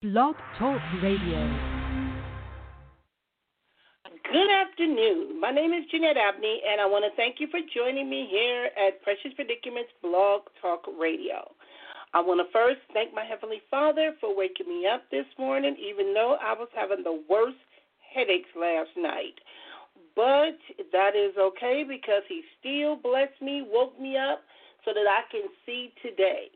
Blog Talk Radio. Good afternoon. My name is Jeanette Abney, and I want to thank you for joining me here at Precious Predicaments Blog Talk Radio. I want to first thank my Heavenly Father for waking me up this morning, even though I was having the worst headaches last night. But that is okay because He still blessed me, woke me up so that I can see today.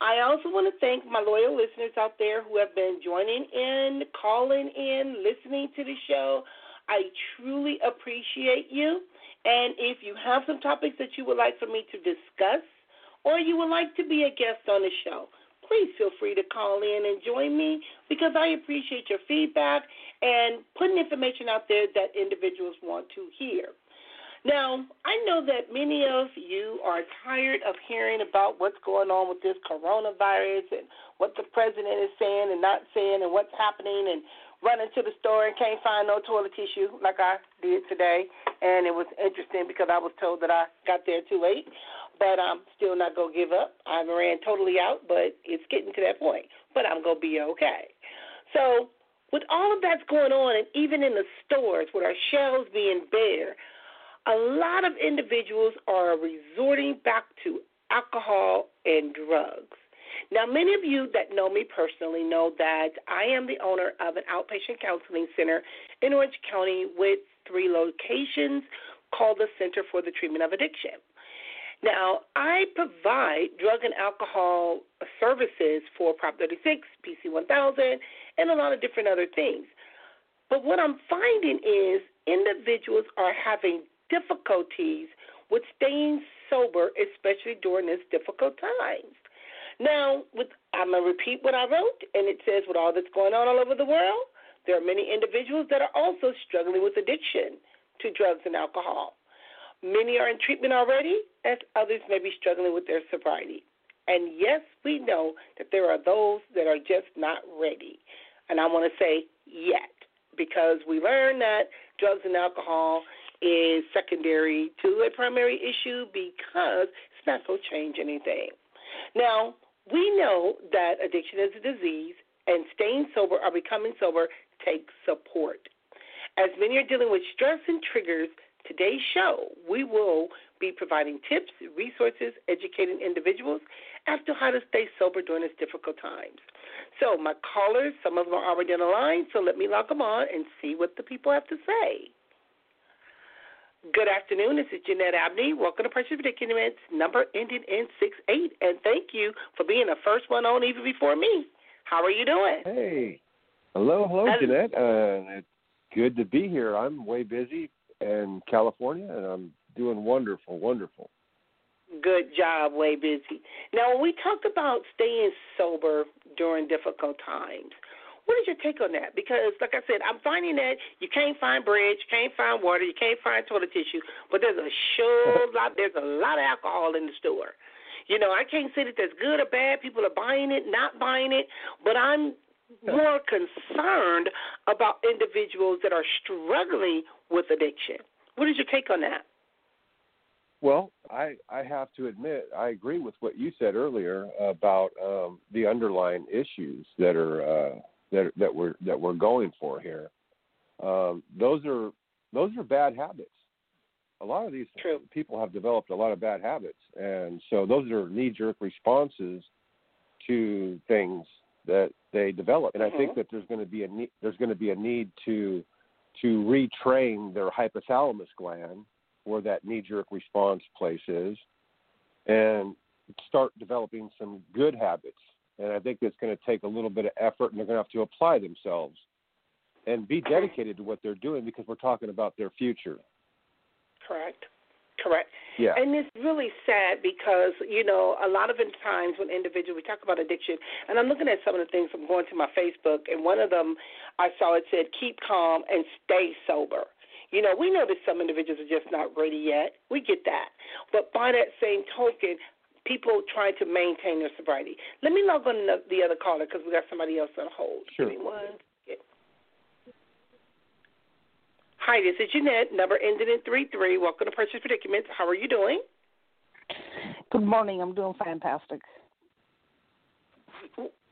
I also want to thank my loyal listeners out there who have been joining in, calling in, listening to the show. I truly appreciate you. And if you have some topics that you would like for me to discuss or you would like to be a guest on the show, please feel free to call in and join me because I appreciate your feedback and putting information out there that individuals want to hear. Now, I know that many of you are tired of hearing about what's going on with this coronavirus and what the president is saying and not saying and what's happening and running to the store and can't find no toilet tissue like I did today. And it was interesting because I was told that I got there too late, but I'm still not going to give up. I ran totally out, but it's getting to that point. But I'm going to be okay. So, with all of that's going on, and even in the stores with our shelves being bare, a lot of individuals are resorting back to alcohol and drugs. Now, many of you that know me personally know that I am the owner of an outpatient counseling center in Orange County with three locations called the Center for the Treatment of Addiction. Now, I provide drug and alcohol services for Prop 36, PC 1000, and a lot of different other things. But what I'm finding is individuals are having difficulties with staying sober, especially during this difficult times. Now, with I'm gonna repeat what I wrote, and it says with all that's going on all over the world, there are many individuals that are also struggling with addiction to drugs and alcohol. Many are in treatment already, as others may be struggling with their sobriety. And yes, we know that there are those that are just not ready. And I want to say yet, because we learn that drugs and alcohol is secondary to a primary issue because it's not going to change anything. Now, we know that addiction is a disease, and staying sober or becoming sober takes support. As many are dealing with stress and triggers, today's show, we will be providing tips, resources, educating individuals as to how to stay sober during these difficult times. So, my callers, some of them are already on the line, so let me log them on and see what the people have to say. Good afternoon. This is Jeanette Abney. Welcome to Precious Predicaments, number ending in six eight, and thank you for being the first one on even before me. How are you doing? Hey, hello, hello, Jeanette. Uh, it's good to be here. I'm way busy in California, and I'm doing wonderful, wonderful. Good job, way busy. Now, when we talk about staying sober during difficult times, what is your take on that? Because, like I said, I'm finding that you can't find bread, you can't find water, you can't find toilet tissue, but there's a sure lot. There's a lot of alcohol in the store. You know, I can't say that that's good or bad. People are buying it, not buying it, but I'm more concerned about individuals that are struggling with addiction. What is your take on that? Well, I I have to admit I agree with what you said earlier about um, the underlying issues that are uh, that that we're that we're going for here. Um, those are those are bad habits. A lot of these True. people have developed a lot of bad habits, and so those are knee-jerk responses to things that they develop. And mm-hmm. I think that there's going to be a need, there's going to be a need to to retrain their hypothalamus gland where that knee-jerk response place is, and start developing some good habits and I think it's going to take a little bit of effort, and they're going to have to apply themselves and be dedicated to what they're doing because we're talking about their future. Correct. Correct. Yeah. And it's really sad because, you know, a lot of times when individuals, we talk about addiction, and I'm looking at some of the things, I'm going to my Facebook, and one of them I saw it said, keep calm and stay sober. You know, we know that some individuals are just not ready yet. We get that. But by that same token, people trying to maintain their sobriety. Let me log on the, the other caller because we got somebody else on hold. Sure. Give me one. Hi, this is Jeanette, number ending in three three. Welcome to Precious Predicaments. How are you doing? Good morning. I'm doing fantastic.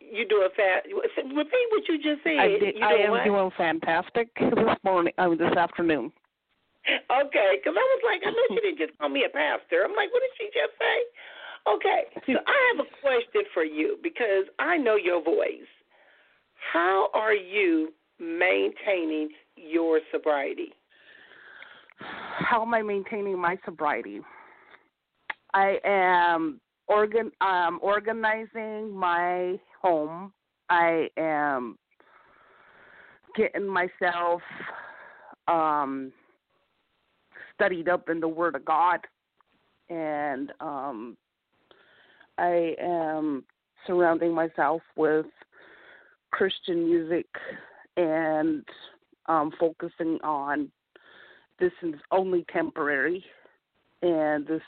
You doing fast? Repeat what you just said. I, did, you I am what? doing fantastic this morning. I mean, this afternoon. Okay, because I was like, I know she didn't just call me a pastor. I'm like, what did she just say? Okay, so I have a question for you because I know your voice. How are you maintaining your sobriety? How am I maintaining my sobriety? I am organ um organizing my home. I am getting myself um studied up in the Word of God, and um, I am surrounding myself with Christian music and um, focusing on this is only temporary, and this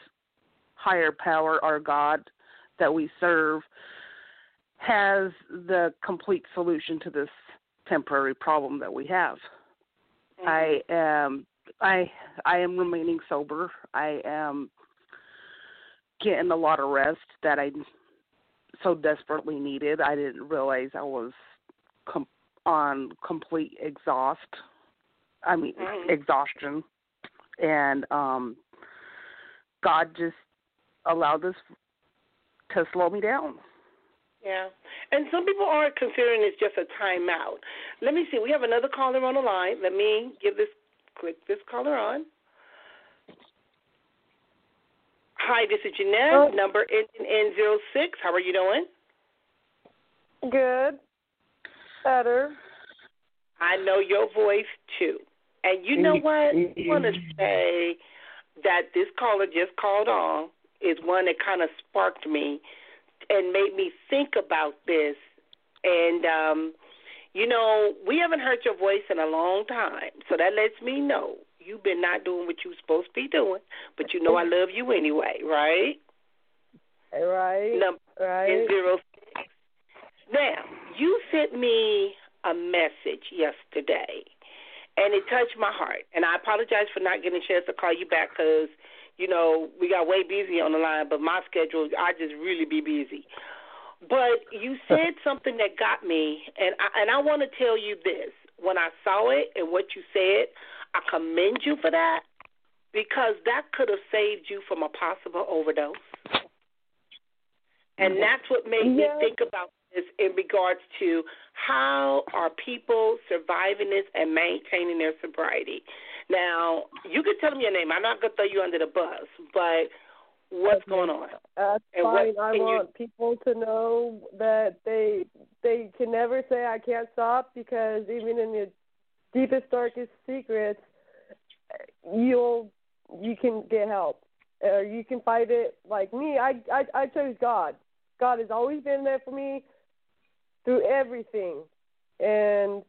higher power, our God, that we serve, has the complete solution to this temporary problem that we have. Mm-hmm. I am I I am remaining sober. I am getting a lot of rest that I so desperately needed. I didn't realize I was com- on complete exhaust. I mean Mhm. exhaustion, and um, God just allowed this to slow me down. Yeah. And some people are considering it's just a timeout. Let me see. We have another caller on the line. Let me give this click this caller on. Hi, this is Jeanette, Oh. number ending in zero six. How are you doing? Good. Better. I know your voice too. And you know what? I want to say that this caller just called on is one that kind of sparked me and made me think about this. And, um, you know, we haven't heard your voice in a long time. So that lets me know you've been not doing what you're supposed to be doing. But you know I love you anyway, right? Right. Number right. zero six. Now, you sent me a message yesterday, and it touched my heart. And I apologize for not getting a chance to call you back because, you know, we got way busy on the line, but my schedule, I just really be busy. But you said something that got me, and I, and I want to tell you this. When I saw it and what you said, I commend you for that because that could have saved you from a possible overdose. And mm-hmm. that's what made me think about this in regards to how are people surviving this and maintaining their sobriety. Now, you can tell them your name. I'm not going to throw you under the bus, but what's Okay. going on? That's And what fine. I can you- want people to know that they they can never say I can't stop because even in your deepest darkest secrets, you'll you can get help or you can fight it. Like me, I I I chose God. God has always been there for me through everything, and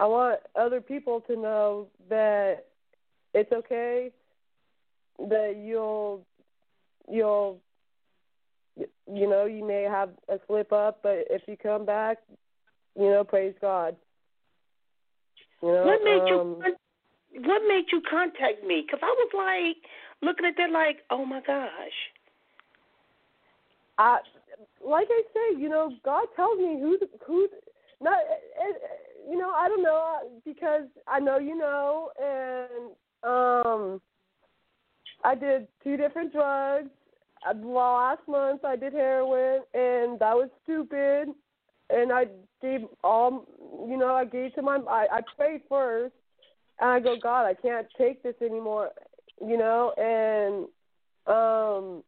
I want other people to know that it's okay that you'll you'll you know you may have a slip up but if you come back you know praise god you know What made you um, con- What made you contact me? Because I was like looking at that, like, oh my gosh. I like I say, you know, God tells me who who not it, you know, I don't know because I know you know and um I did two different drugs. Uh, last month I did heroin and that was stupid and I gave all you know, I gave to my I, I prayed first. And I go, God, I can't take this anymore you know, and um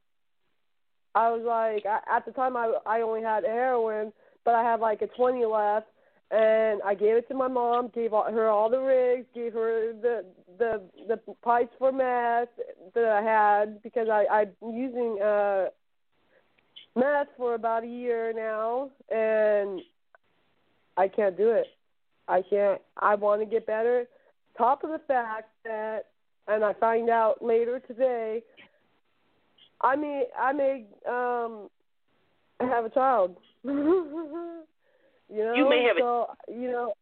I was like, I, at the time I I only had heroin, but I had like a twenty left, and I gave it to my mom, gave all, her all the rigs, gave her the the the pipes for meth that I had because I I'm using uh meth for about a year now, and I can't do it. I can't. I want to get better. Top of the fact that, and I find out later today I may I may um have a child. you know, You may have a- so you know,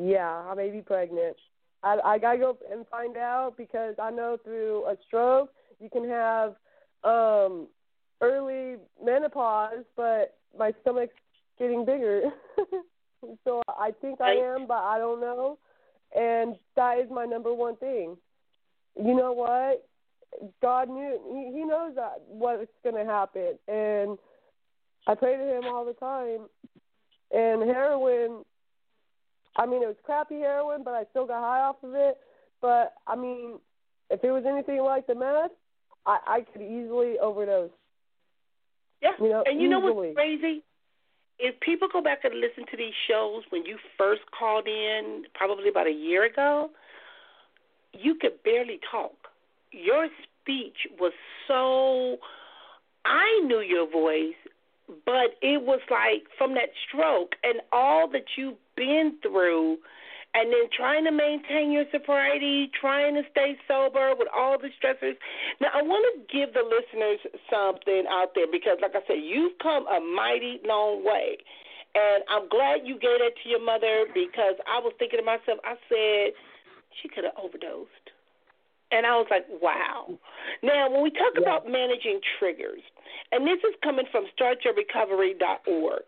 yeah, I may be pregnant. I I gotta go and find out because I know through a stroke you can have um early menopause, but my stomach's getting bigger. so I think I am, but I don't know. And that is my number one thing. You know what? God knew he, he knows that what's going to happen, and I pray to Him all the time. And heroin, I mean, it was crappy heroin, but I still got high off of it. But I mean, if it was anything like the meth, I, I could easily overdose. Yeah, you know, and you know what's crazy? If people go back and listen to these shows when you first called in, probably about a year ago, you could barely talk. Your speech was so. I knew your voice, but it was like from that stroke and all that you've been through and then trying to maintain your sobriety, trying to stay sober with all the stressors. Now, I want to give the listeners something out there because, like I said, you've come a mighty long way. And I'm glad you gave that to your mother because I was thinking to myself, I said, she could have overdosed. And I was like, wow. Now, when we talk Yeah. about managing triggers, and this is coming from startyourrecovery.org,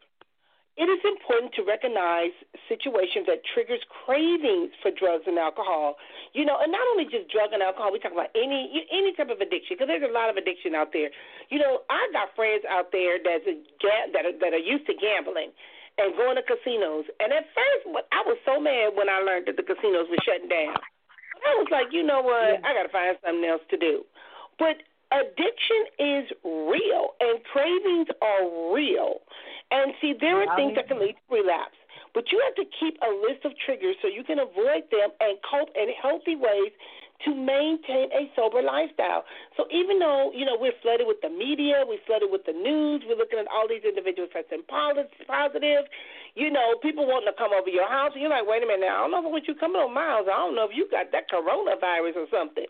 it is important to recognize situations that triggers cravings for drugs and alcohol. You know, and not only just drug and alcohol. We talk about any any type of addiction because there's a lot of addiction out there. You know, I got friends out there that's a, that are, that are used to gambling and going to casinos. And at first, I was so mad when I learned that the casinos were shutting down. I was like, you know what? I got to find something else to do. But addiction is real and cravings are real. And see, there are things that can lead to relapse. But you have to keep a list of triggers so you can avoid them and cope in healthy ways to maintain a sober lifestyle. So even though, you know, we're flooded with the media, we're flooded with the news, we're looking at all these individuals testing positive, you know, people wanting to come over your house, and you're like, wait a minute now, I don't know what you coming on my house. I don't know if you got that coronavirus or something.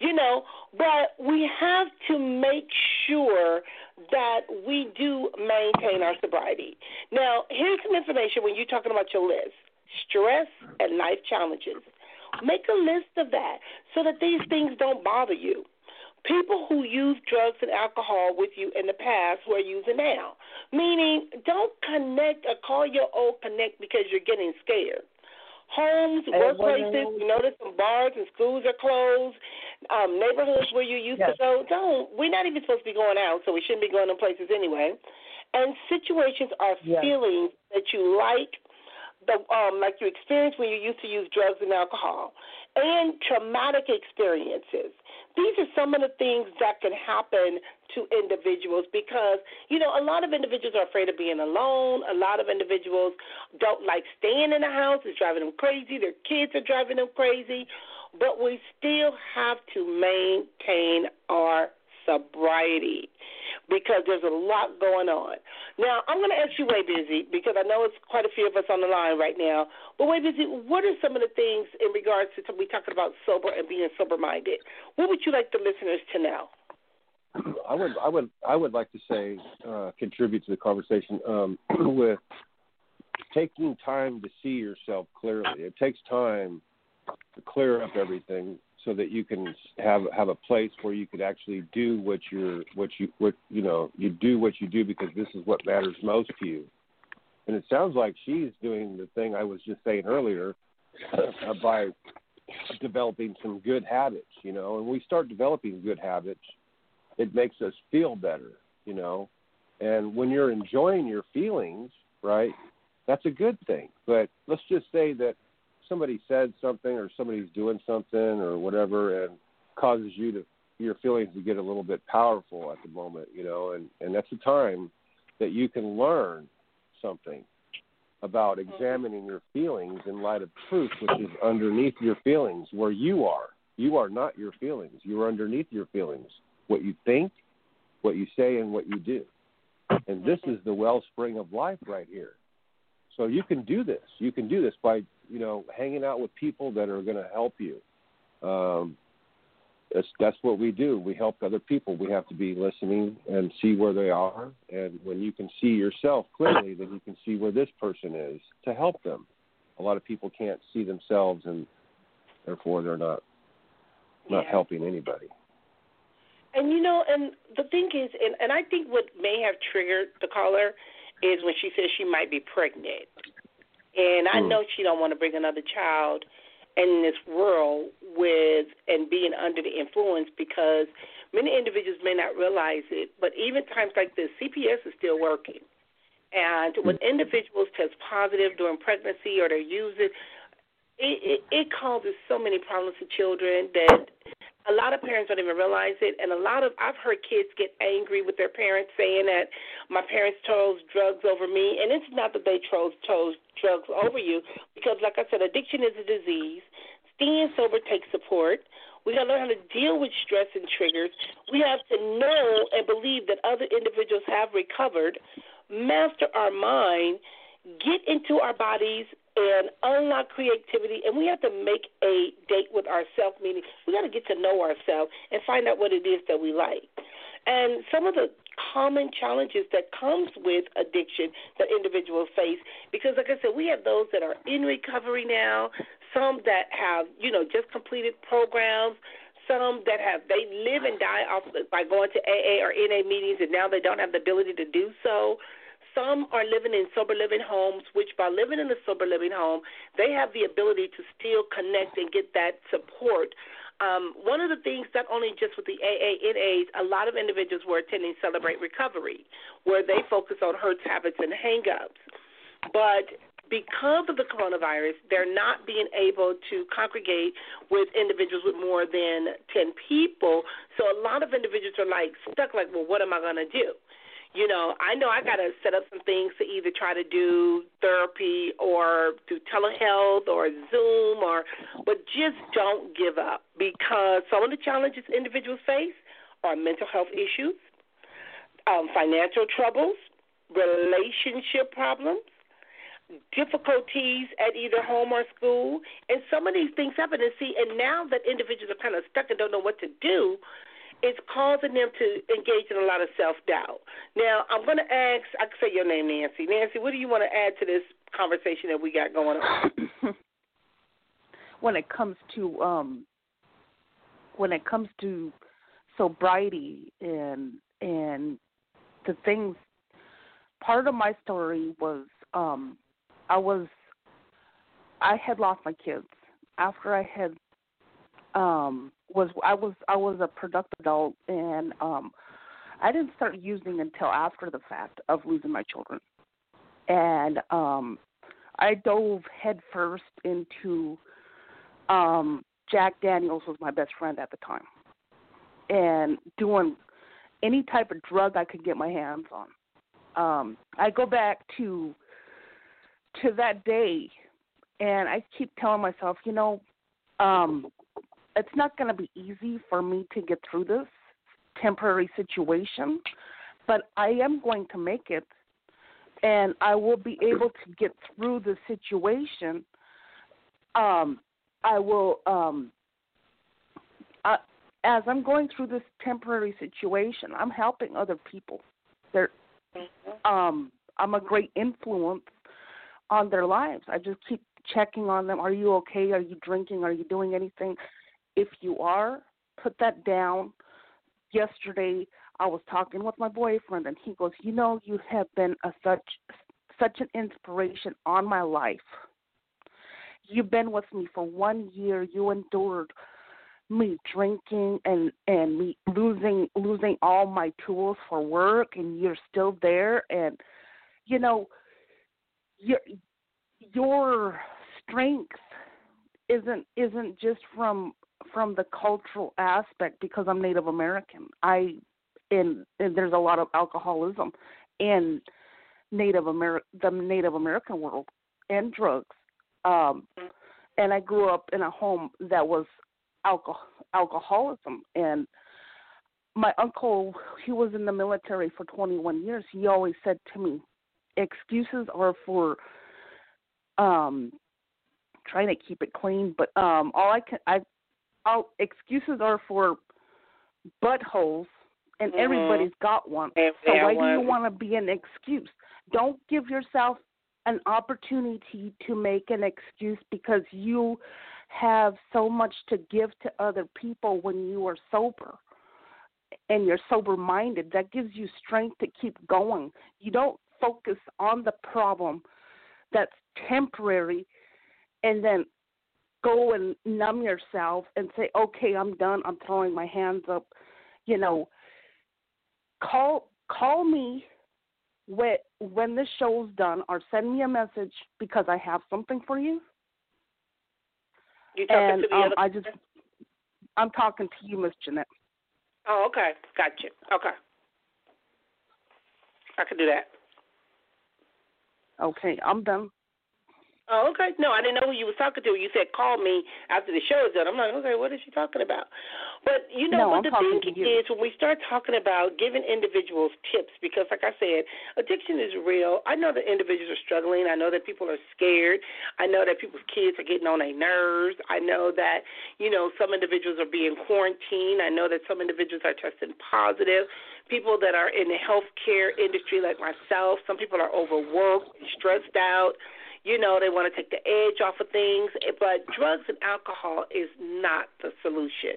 You know, but we have to make sure that we do maintain our sobriety. Now, here's some information when you're talking about your list stress and life challenges. Make a list of that so that these things don't bother you. People who use drugs and alcohol with you in the past who are using now. Meaning, don't connect or call your old connect because you're getting scared. Homes, And workplaces, you notice some bars and schools are closed. Um, neighborhoods where you used Yes. to go, don't. We're not even supposed to be going out, so we shouldn't be going to places anyway. And situations are Yes. feelings that you like the um like you experience when you used to use drugs and alcohol and traumatic experiences these are some of the things that can happen to individuals because you know a lot of individuals are afraid of being alone. A lot of individuals don't like staying in the house. It's driving them crazy. Their kids are driving them crazy. But we still have to maintain our sobriety because there's a lot going on. Now, I'm going to ask you, Way Busy, because I know it's quite a few of us on the line right now. But Way Busy, what are some of the things in regards to we talking about sober and being sober minded? What would you like the listeners to know? I would I would I would like to say uh, contribute to the conversation um, with taking time to see yourself clearly. It takes time to clear up everything so that you can have have a place where you could actually do what you're what you what you know you do what you do because this is what matters most to you. And it sounds like she's doing the thing I was just saying earlier uh, by developing some good habits, you know. And we start developing good habits, it makes us feel better, you know. And when you're enjoying your feelings, right, that's a good thing. But let's just say that somebody said something or somebody's doing something or whatever and causes you to your feelings to get a little bit powerful at the moment, you know, and, and that's a time that you can learn something about mm-hmm. examining your feelings in light of truth, which is underneath your feelings, where you are. You are not your feelings. You are underneath your feelings. What you think, what you say, and what you do. And this mm-hmm. is the wellspring of life right here. So you can do this. You can do this by, you know, hanging out with people that are going to help you. Um, that's that's what we do. We help other people. We have to be listening and see where they are. And when you can see yourself clearly, then you can see where this person is to help them. A lot of people can't see themselves, and therefore they're not not Yeah. helping anybody. And you know, and the thing is, and, and I think what may have triggered the caller is when she says she might be pregnant. And I Hmm. know she don't want to bring another child in this world with and being under the influence because many individuals may not realize it, but even times like this, CPS is still working. And when individuals test positive during pregnancy or they're using, it, it, it causes so many problems to children that a lot of parents don't even realize it. And a lot of I've heard kids get angry with their parents saying that my parents chose drugs over me, and it's not that they chose chose drugs over you because, like I said, addiction is a disease. Staying sober takes support. We got to learn how to deal with stress and triggers. We have to know and believe that other individuals have recovered, master our mind, get into our bodies, and unlock creativity. And we have to make a date with ourselves, meaning we got to get to know ourselves and find out what it is that we like. And some of the common challenges that comes with addiction that individuals face because like I said we have those that are in recovery now some that have you know just completed programs some that have they live and die off by going to AA or NA meetings and now they don't have the ability to do so some are living in sober living homes, which by living in a sober living home, they have the ability to still connect and get that support. Um, one of the things, not only just with the AA, NAs, a lot of individuals were attending Celebrate Recovery, where they focus on hurts, habits, and hangups. But because of the coronavirus, they're not being able to congregate with individuals with more than 10 people. So a lot of individuals are like stuck, like, well, what am I going to do? You know, I know I got to set up some things to either try to do therapy or do telehealth or Zoom or, but just don't give up because some of the challenges individuals face are mental health issues, um, financial troubles, relationship problems, difficulties at either home or school, and some of these things happen. And see, and now that individuals are kind of stuck and don't know what to do, it's causing them to engage in a lot of self doubt. Now, I'm going to ask, I can say your name, Nancy. Nancy, what do you want to add to this conversation that we got going on? when it comes to um when it comes to sobriety and and the things part of my story was um I was I had lost my kids after I had um was I was I was a productive adult and um I didn't start using until after the fact of losing my children. And um I dove headfirst into um Jack Daniels was my best friend at the time. And doing any type of drug I could get my hands on. Um I go back to to that day and I keep telling myself, you know, um it's not going to be easy for me to get through this temporary situation, but I am going to make it and I will be able to get through the situation. Um, I will, um, I, as I'm going through this temporary situation, I'm helping other people. They're, um, I'm a great influence on their lives. I just keep checking on them. Are you okay? Are you drinking? Are you doing anything? If you are, put that down. Yesterday, I was talking with my boyfriend, and he goes, "You know, you have been a such such an inspiration on my life. You've been with me for one year. You endured me drinking and and me losing losing all my tools for work, and you're still there. And you know, your your strength isn't isn't just from from the cultural aspect because I'm Native American. I and, and there's a lot of alcoholism in Native Ameri- the Native American world and drugs. Um and I grew up in a home that was alcohol alcoholism and my uncle he was in the military for 21 years. He always said to me, excuses are for um trying to keep it clean, but um all I can I all excuses are for buttholes and Mhm. everybody's got one. If So why do you want to be an excuse? Don't give yourself an opportunity to make an excuse because you have so much to give to other people when you are sober and you're sober minded. That gives you strength to keep going. You don't focus on the problem that's temporary and then go and numb yourself and say, okay, I'm done. I'm throwing my hands up. You know, call call me when when this show's done, or send me a message because I have something for you. You talking and to the um, other? I just I'm talking to you, Miss Jeanette. Oh, okay, gotcha. Okay, I can do that. Okay, I'm done. Oh, okay. No, I didn't know who you was talking to. You said call me after the show is done. I'm like, okay, what is she talking about? But you know No, what I'm the thing is when we start talking about giving individuals tips, because like I said, addiction is real. I know that individuals are struggling. I know that people are scared. I know that people's kids are getting on their nerves. I know that you know some individuals are being quarantined. I know that some individuals are testing positive. People that are in the healthcare industry, like myself, some people are overworked, stressed out. You know, they want to take the edge off of things, eh, but drugs and alcohol is not the solution.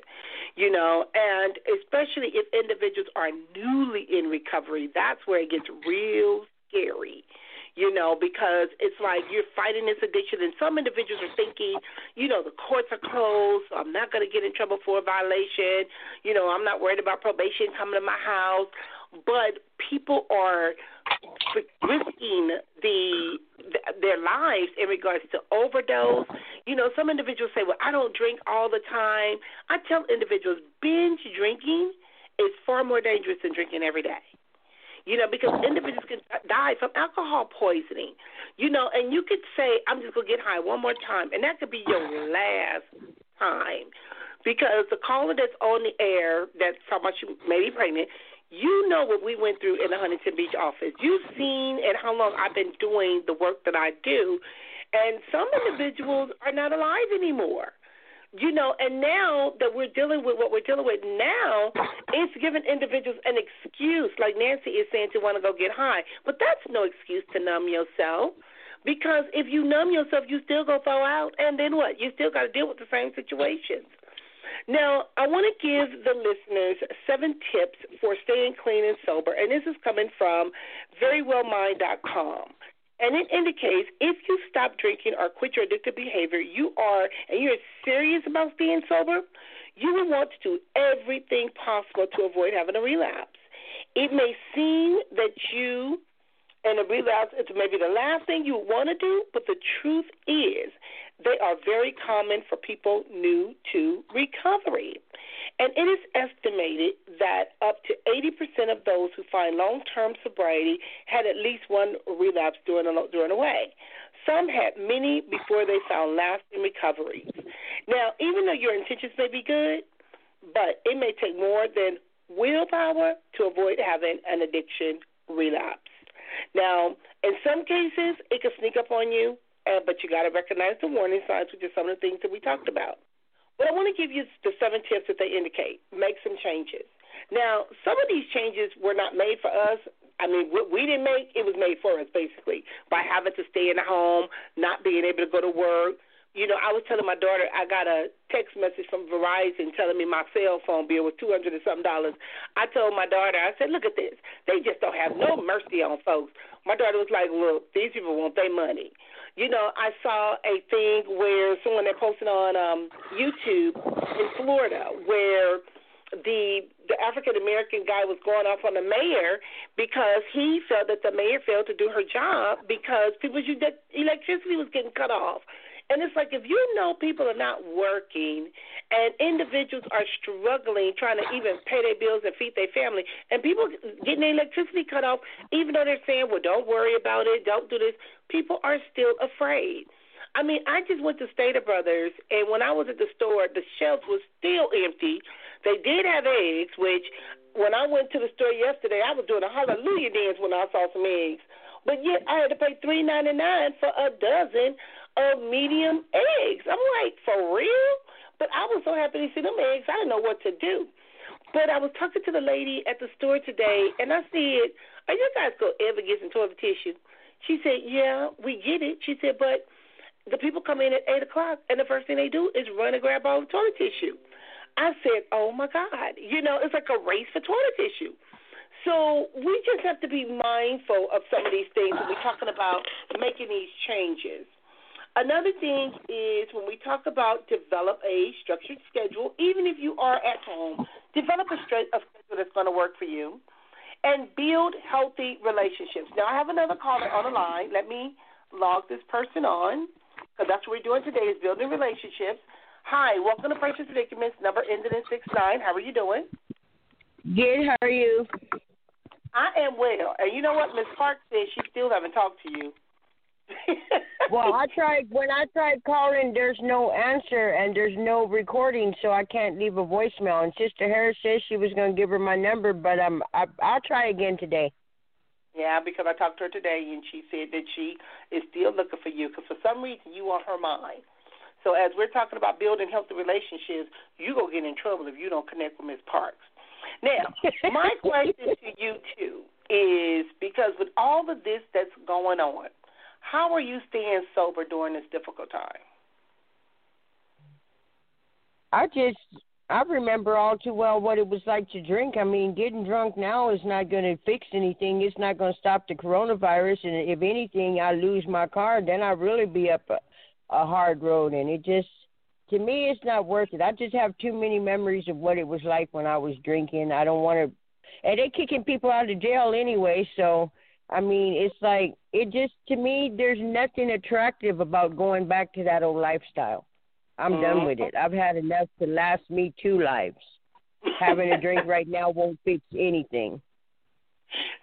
You know, and especially if individuals are newly in recovery, that's where it gets real scary. You know, because it's like you're fighting this addiction, and some individuals are thinking, you know, the courts are closed, so I'm not going to get in trouble for a violation. You know, I'm not worried about probation coming to my house. But people are risking the their lives in regards to overdose. You know, some individuals say, "Well, I don't drink all the time." I tell individuals, binge drinking is far more dangerous than drinking every day. You know, because individuals can die from alcohol poisoning. You know, and you could say, "I'm just gonna get high one more time," and that could be your last time. Because the caller that's on the air that's talking about you may be pregnant, you know what we went through in the Huntington Beach office. You've seen and how long I've been doing the work that I do, and some individuals are not alive anymore. You know, and now that we're dealing with what we're dealing with now, it's giving individuals an excuse, like Nancy is saying, to want to go get high. But that's no excuse to numb yourself. Because if you numb yourself, you still go thaw out, and then what? You still got to deal with the same situations. Now, I want to give the listeners seven tips for staying clean and sober, and this is coming from verywellmind.com. And it indicates if you stop drinking or quit your addictive behavior, you are, and you're serious about being sober, you will want to do everything possible to avoid having a relapse. It may seem that you and a relapse is maybe the last thing you want to do, but the truth is they are very common for people new to recovery. And it is estimated that up to 80% of those who find long term sobriety had at least one relapse during a, during a way. Some had many before they found lasting recoveries. Now, even though your intentions may be good, but it may take more than willpower to avoid having an addiction relapse. Now, in some cases, it can sneak up on you, uh, but you got to recognize the warning signs, which are some of the things that we talked about. But I want to give you the seven tips that they indicate. Make some changes. Now, some of these changes were not made for us. I mean, what we didn't make, it was made for us, basically, by having to stay in the home, not being able to go to work. You know, I was telling my daughter, I got a text message from Verizon telling me my cell phone bill was two hundred and something dollars. I told my daughter, I said, look at this. They just don't have no mercy on folks. My daughter was like, look, these people want their money. You know, I saw a thing where someone that posted on um, YouTube in Florida where the the African American guy was going off on the mayor because he felt that the mayor failed to do her job because people's electricity was getting cut off. And it's like if you know people are not working and individuals are struggling trying to even pay their bills and feed their family, and people getting their electricity cut off, even though they're saying, well, don't worry about it, don't do this, people are still afraid. I mean, I just went to Stater Brothers, and when I was at the store, the shelves was still empty. They did have eggs, which when I went to the store yesterday, I was doing a hallelujah dance when I saw some eggs. But yet I had to pay three ninety nine for a dozen of medium eggs. I'm like, for real? But I was so happy to see them eggs. I didn't know what to do. But I was talking to the lady at the store today, and I said, "Are you guys gonna ever get some toilet tissue?" She said, "Yeah, we get it." She said, "But the people come in at eight o'clock, and the first thing they do is run and grab all the toilet tissue." I said, "Oh my God!" You know, it's like a race for toilet tissue. So we just have to be mindful of some of these things when we're talking about making these changes. Another thing is when we talk about develop a structured schedule, even if you are at home, develop a, straight, a schedule that's going to work for you and build healthy relationships. Now, I have another caller on the line. Let me log this person on because that's what we're doing today is building relationships. Hi, welcome to Precious Predicaments, number ending in six nine. How are you doing? Good. How are you? I am well. And you know what? Miss Park says she still haven't talked to you. Well, I tried when I tried calling. There's no answer and there's no recording, so I can't leave a voicemail. And Sister Harris says she was going to give her my number, but um, I, I'll try again today. Yeah, because I talked to her today and she said that she is still looking for you because for some reason you are her mind. So as we're talking about building healthy relationships, you go get in trouble if you don't connect with Miss Parks. Now, my question to you too is because with all of this that's going on, how are you staying sober during this difficult time? I just I remember all too well what it was like to drink. I mean, getting drunk now is not going to fix anything. It's not going to stop the coronavirus. And if anything, I lose my car, then I really be up a, a hard road. And it just, to me, it's not worth it. I just have too many memories of what it was like when I was drinking. I don't want to, and they're kicking people out of jail anyway. So I mean, it's like it just to me. There's nothing attractive about going back to that old lifestyle. I'm mm-hmm. done with it. I've had enough to last me two lives. Having a drink right now won't fix anything.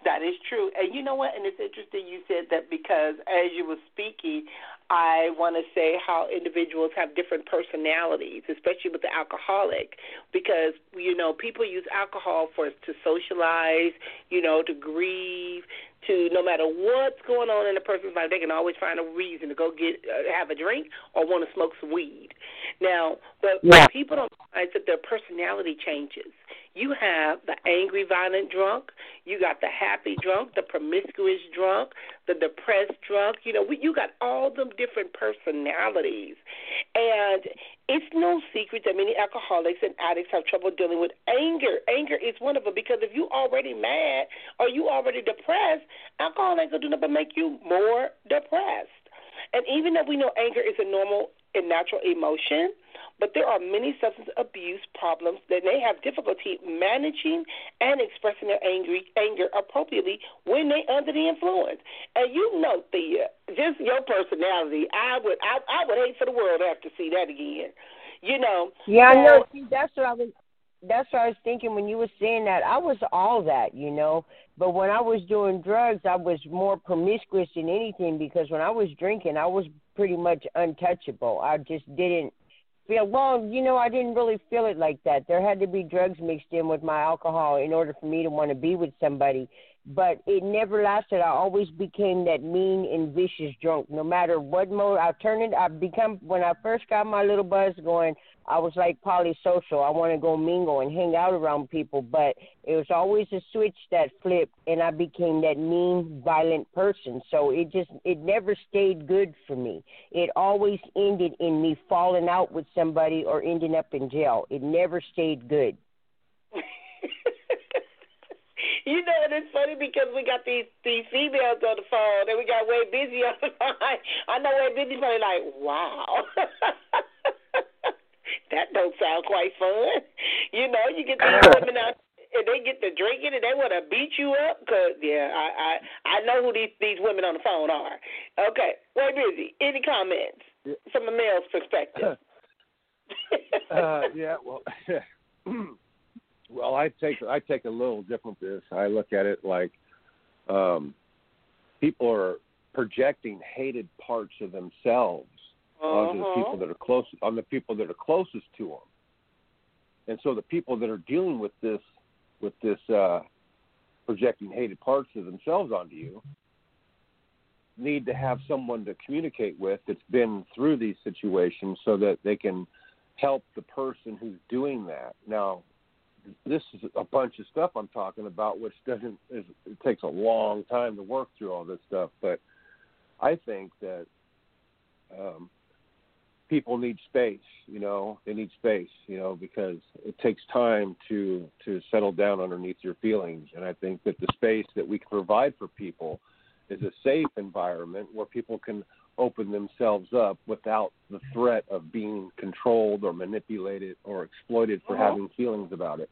That is true. And you know what? And it's interesting you said that because as you were speaking, I want to say how individuals have different personalities, especially with the alcoholic, because you know people use alcohol for to socialize, you know, to grieve, to no matter what's going on in a person's life, they can always find a reason to go get uh, have a drink or want to smoke some weed. Now, but yeah. people don't realize that their personality changes. You have the angry, violent drunk. You got the happy drunk, the promiscuous drunk, the depressed drunk. You know, we, you got all them different personalities, and it's no secret that many alcoholics and addicts have trouble dealing with anger. Anger is one of them because if you're already mad or you already depressed, alcohol ain't gonna do nothing but make you more depressed. And even though we know anger is a normal and natural emotion, but there are many substance abuse problems that they have difficulty managing and expressing their angry anger appropriately when they under the influence. And you know, Thea, just your personality, I would I, I would hate for the world to have to see that again. You know. Yeah, I know. See, that's what I was. That's what I was thinking when you were saying that. I was all that, you know. But when I was doing drugs, I was more promiscuous than anything because when I was drinking, I was pretty much untouchable. I just didn't feel well you know i didn't really feel it like that there had to be drugs mixed in with my alcohol in order for me to want to be with somebody but it never lasted i always became that mean and vicious drunk no matter what mode i turned it i become when i first got my little buzz going I was like polysocial. I want to go mingle and hang out around people, but it was always a switch that flipped, and I became that mean, violent person. So it just it never stayed good for me. It always ended in me falling out with somebody or ending up in jail. It never stayed good. you know, and it's funny because we got these these females on the phone, and we got way busy on the phone. I know way busy probably like, wow. that don't sound quite fun. You know, you get these women out and they get to drinking and they want to beat you up. Cause yeah, I I I know who these these women on the phone are. Okay, way busy. Any comments from a male's perspective? uh, yeah, well, well, I take I take a little different this. I look at it like um, people are projecting hated parts of themselves uh-huh. onto the people that are close on the people that are closest to them. And so the people that are dealing with this with this uh, projecting hated parts of themselves onto you need to have someone to communicate with that's been through these situations so that they can help the person who's doing that. Now, this is a bunch of stuff I'm talking about, which doesn't it takes a long time to work through all this stuff. But I think that um, people need space. You know, they need space. You know, because it takes time to to settle down underneath your feelings. And I think that the space that we can provide for people is a safe environment where people can open themselves up without the threat of being controlled or manipulated or exploited for Uh-huh. having feelings about it.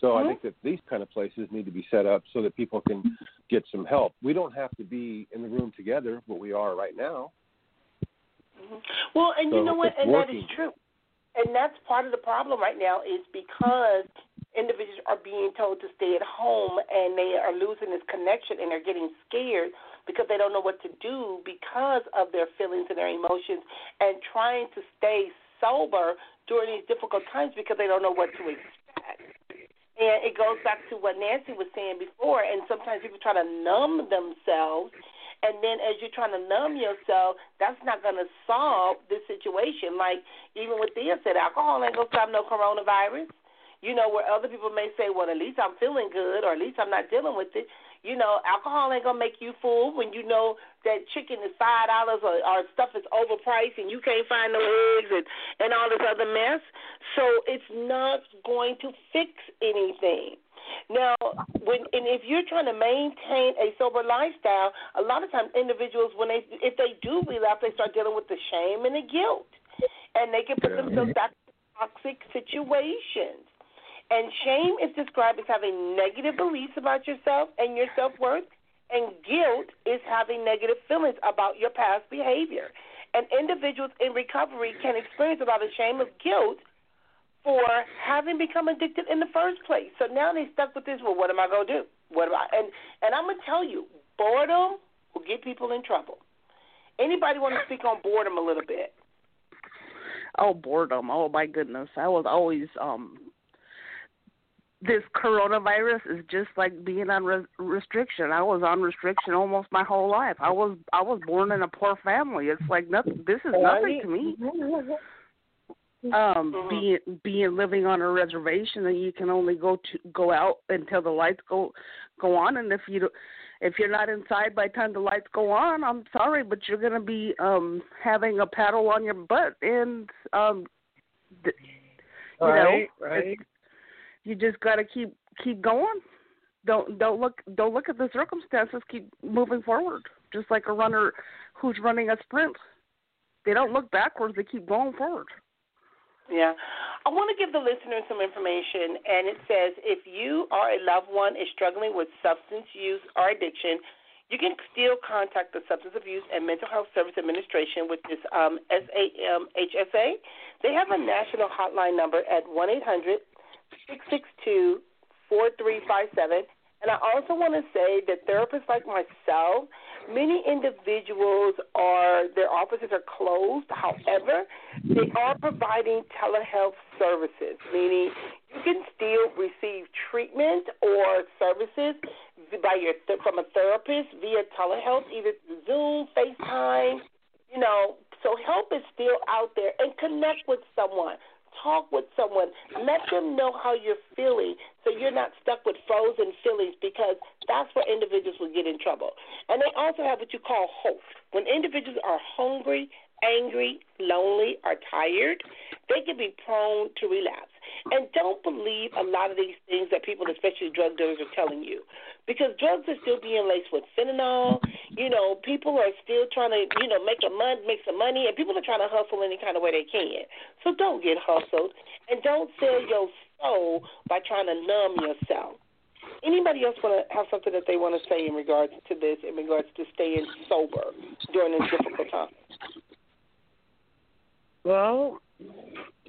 So Mhm. I think that these kind of places need to be set up so that people can get some help. We don't have to be in the room together, but we are right now. Mhm. Well, and you know what? And that is true. And that's part of the problem right now is because individuals are being told to stay at home and they are losing this connection and they're getting scared because they don't know what to do because of their feelings and their emotions and trying to stay sober during these difficult times because they don't know what to expect. And it goes back to what Nancy was saying before, and sometimes people try to numb themselves and then as you're trying to numb yourself, that's not going to solve the situation. Like even what Thea said, alcohol ain't going to stop no coronavirus. You know, where other people may say, well, at least I'm feeling good, or at least I'm not dealing with it. You know, alcohol ain't gonna make you full when you know that chicken is five dollars or, or stuff is overpriced and you can't find no eggs and and all this other mess. So it's not going to fix anything. Now, when and if you're trying to maintain a sober lifestyle, a lot of times individuals, when they if they do relapse, they start dealing with the shame and the guilt, and they can put Yeah. themselves back in toxic situations. And shame is described as having negative beliefs about yourself and your self worth, and guilt is having negative feelings about your past behavior. And individuals in recovery can experience a lot of shame of guilt for having become addicted in the first place. So now they're stuck with this. Well, what am I gonna do? What am I? And and I'm gonna tell you, boredom will get people in trouble. Anybody want to speak on boredom a little bit? Oh, boredom. Oh my goodness. I was always um this coronavirus is just like being on re- restriction. I was on restriction almost my whole life. I was I was born in a poor family. It's like nothing this is nothing to me. Um Mhm. being being living on a reservation and you can only go to go out until the lights go go on and if you don't- if you're not inside by the time the lights go on, I'm sorry, but you're going to be um having a paddle on your butt and um th- you right, know, right. it's- you just got to keep keep going. Don't don't look don't look at the circumstances. Keep moving forward, just like a runner who's running a sprint. They don't look backwards. They keep going forward. Yeah. I want to give the listeners some information, and it says if you or a loved one is struggling with substance use or addiction, you can still contact the Substance Abuse and Mental Health Service Administration, which is um, SAMHSA. They have a national hotline number at 1 800 662 4357. And I also want to say that therapists like myself, many individuals are, their offices are closed. However, they are providing telehealth services, meaning you can still receive treatment or services by your from a therapist via telehealth, either Zoom, FaceTime, you know. So help is still out there, and connect with someone. Talk with someone. Let them know how you're feeling so you're not stuck with frozen feelings because that's where individuals will get in trouble. And they also have what you call hope. When individuals are hungry, angry, lonely, or tired, they can be prone to relapse. And don't believe a lot of these things that people, especially drug dealers, are telling you. Because drugs are still being laced with fentanyl. You know, people are still trying to, you know, make a mon- make some money, and people are trying to hustle any kind of way they can. So don't get hustled, and don't sell your soul by trying to numb yourself. Anybody else want to have something that they want to say in regards to this, in regards to staying sober during this difficult time? Well,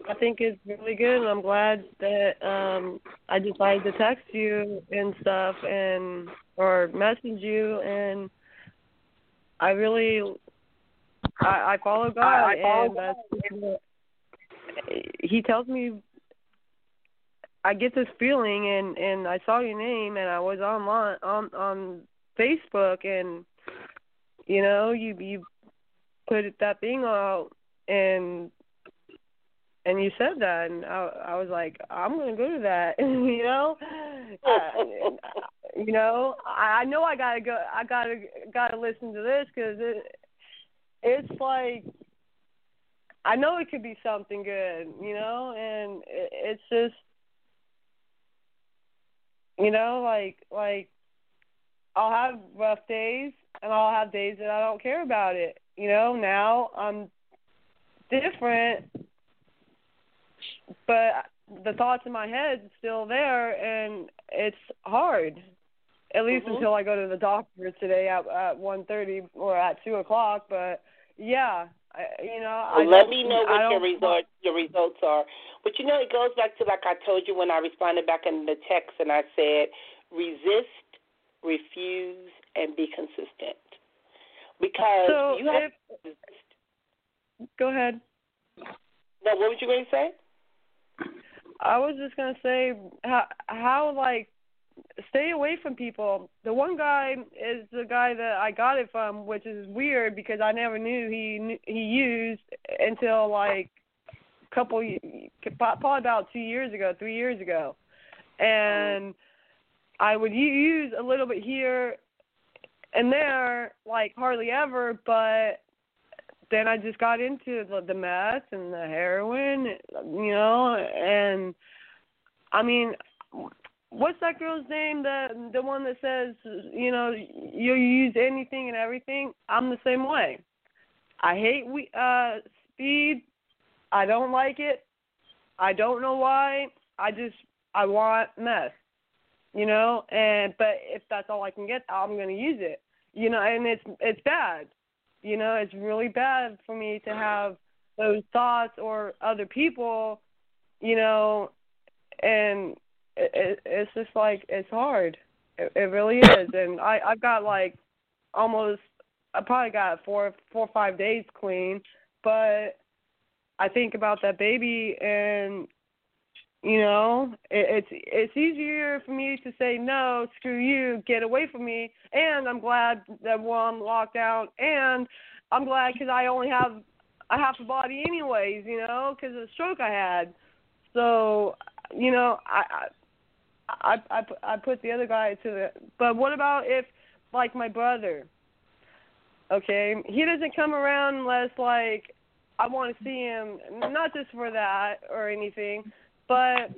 I think it's really good, and I'm glad that um I decided to text you and stuff, and or message you, and I really I, I follow God, I- I follow and that's He tells me I get this feeling, and and I saw your name, and I was online on on Facebook, and you know you you put that thing out and and you said that and I I was like I'm to go to that you know uh, you know I I know I got to go I got to got to listen to this cuz it it's like I know it could be something good, you know, and it, it's just you know, like like I'll have rough days and I'll have days that I don't care about it. You know, now I'm different but the thoughts in my head still there and it's hard. At least Mhm. until I go to the doctor today at at one thirty or at two o'clock. But yeah, I, you know, Well, let me know what your don't- your results are. But you know, it goes back to like I told you when I responded back in the text and I said, resist, refuse, and be consistent. Because So you have if go ahead. No, what was you going to say? I was just gonna say how how like stay away from people. The one guy is the guy that I got it from, which is weird because I never knew he he used until like a couple probably about two years ago, three years ago, and I would use a little bit here and there, like hardly ever, but then I just got into the, the meth and the heroin, you know, and I mean, what's that girl's name? The the one that says, you know, you use anything and everything. I'm the same way. I hate we uh speed. I don't like it. I don't know why. I just I want meth, you know. And but if that's all I can get, I'm gonna use it, you know. And it's it's bad you know it's really bad for me to have those thoughts or other people you know and it, it it's just like it's hard. It, it really is. And i i've got like almost i probably got four four or five days clean but i think about that baby and you know it, it's it's easier for me to say no screw you get away from me and i'm glad that we're on lockdown and i'm glad because i only have a half a body anyways you know because of the stroke i had. So you know i i i i, I put the other guy to the but what about if like my brother okay? He doesn't come around unless like i want to see him not just for that or anything but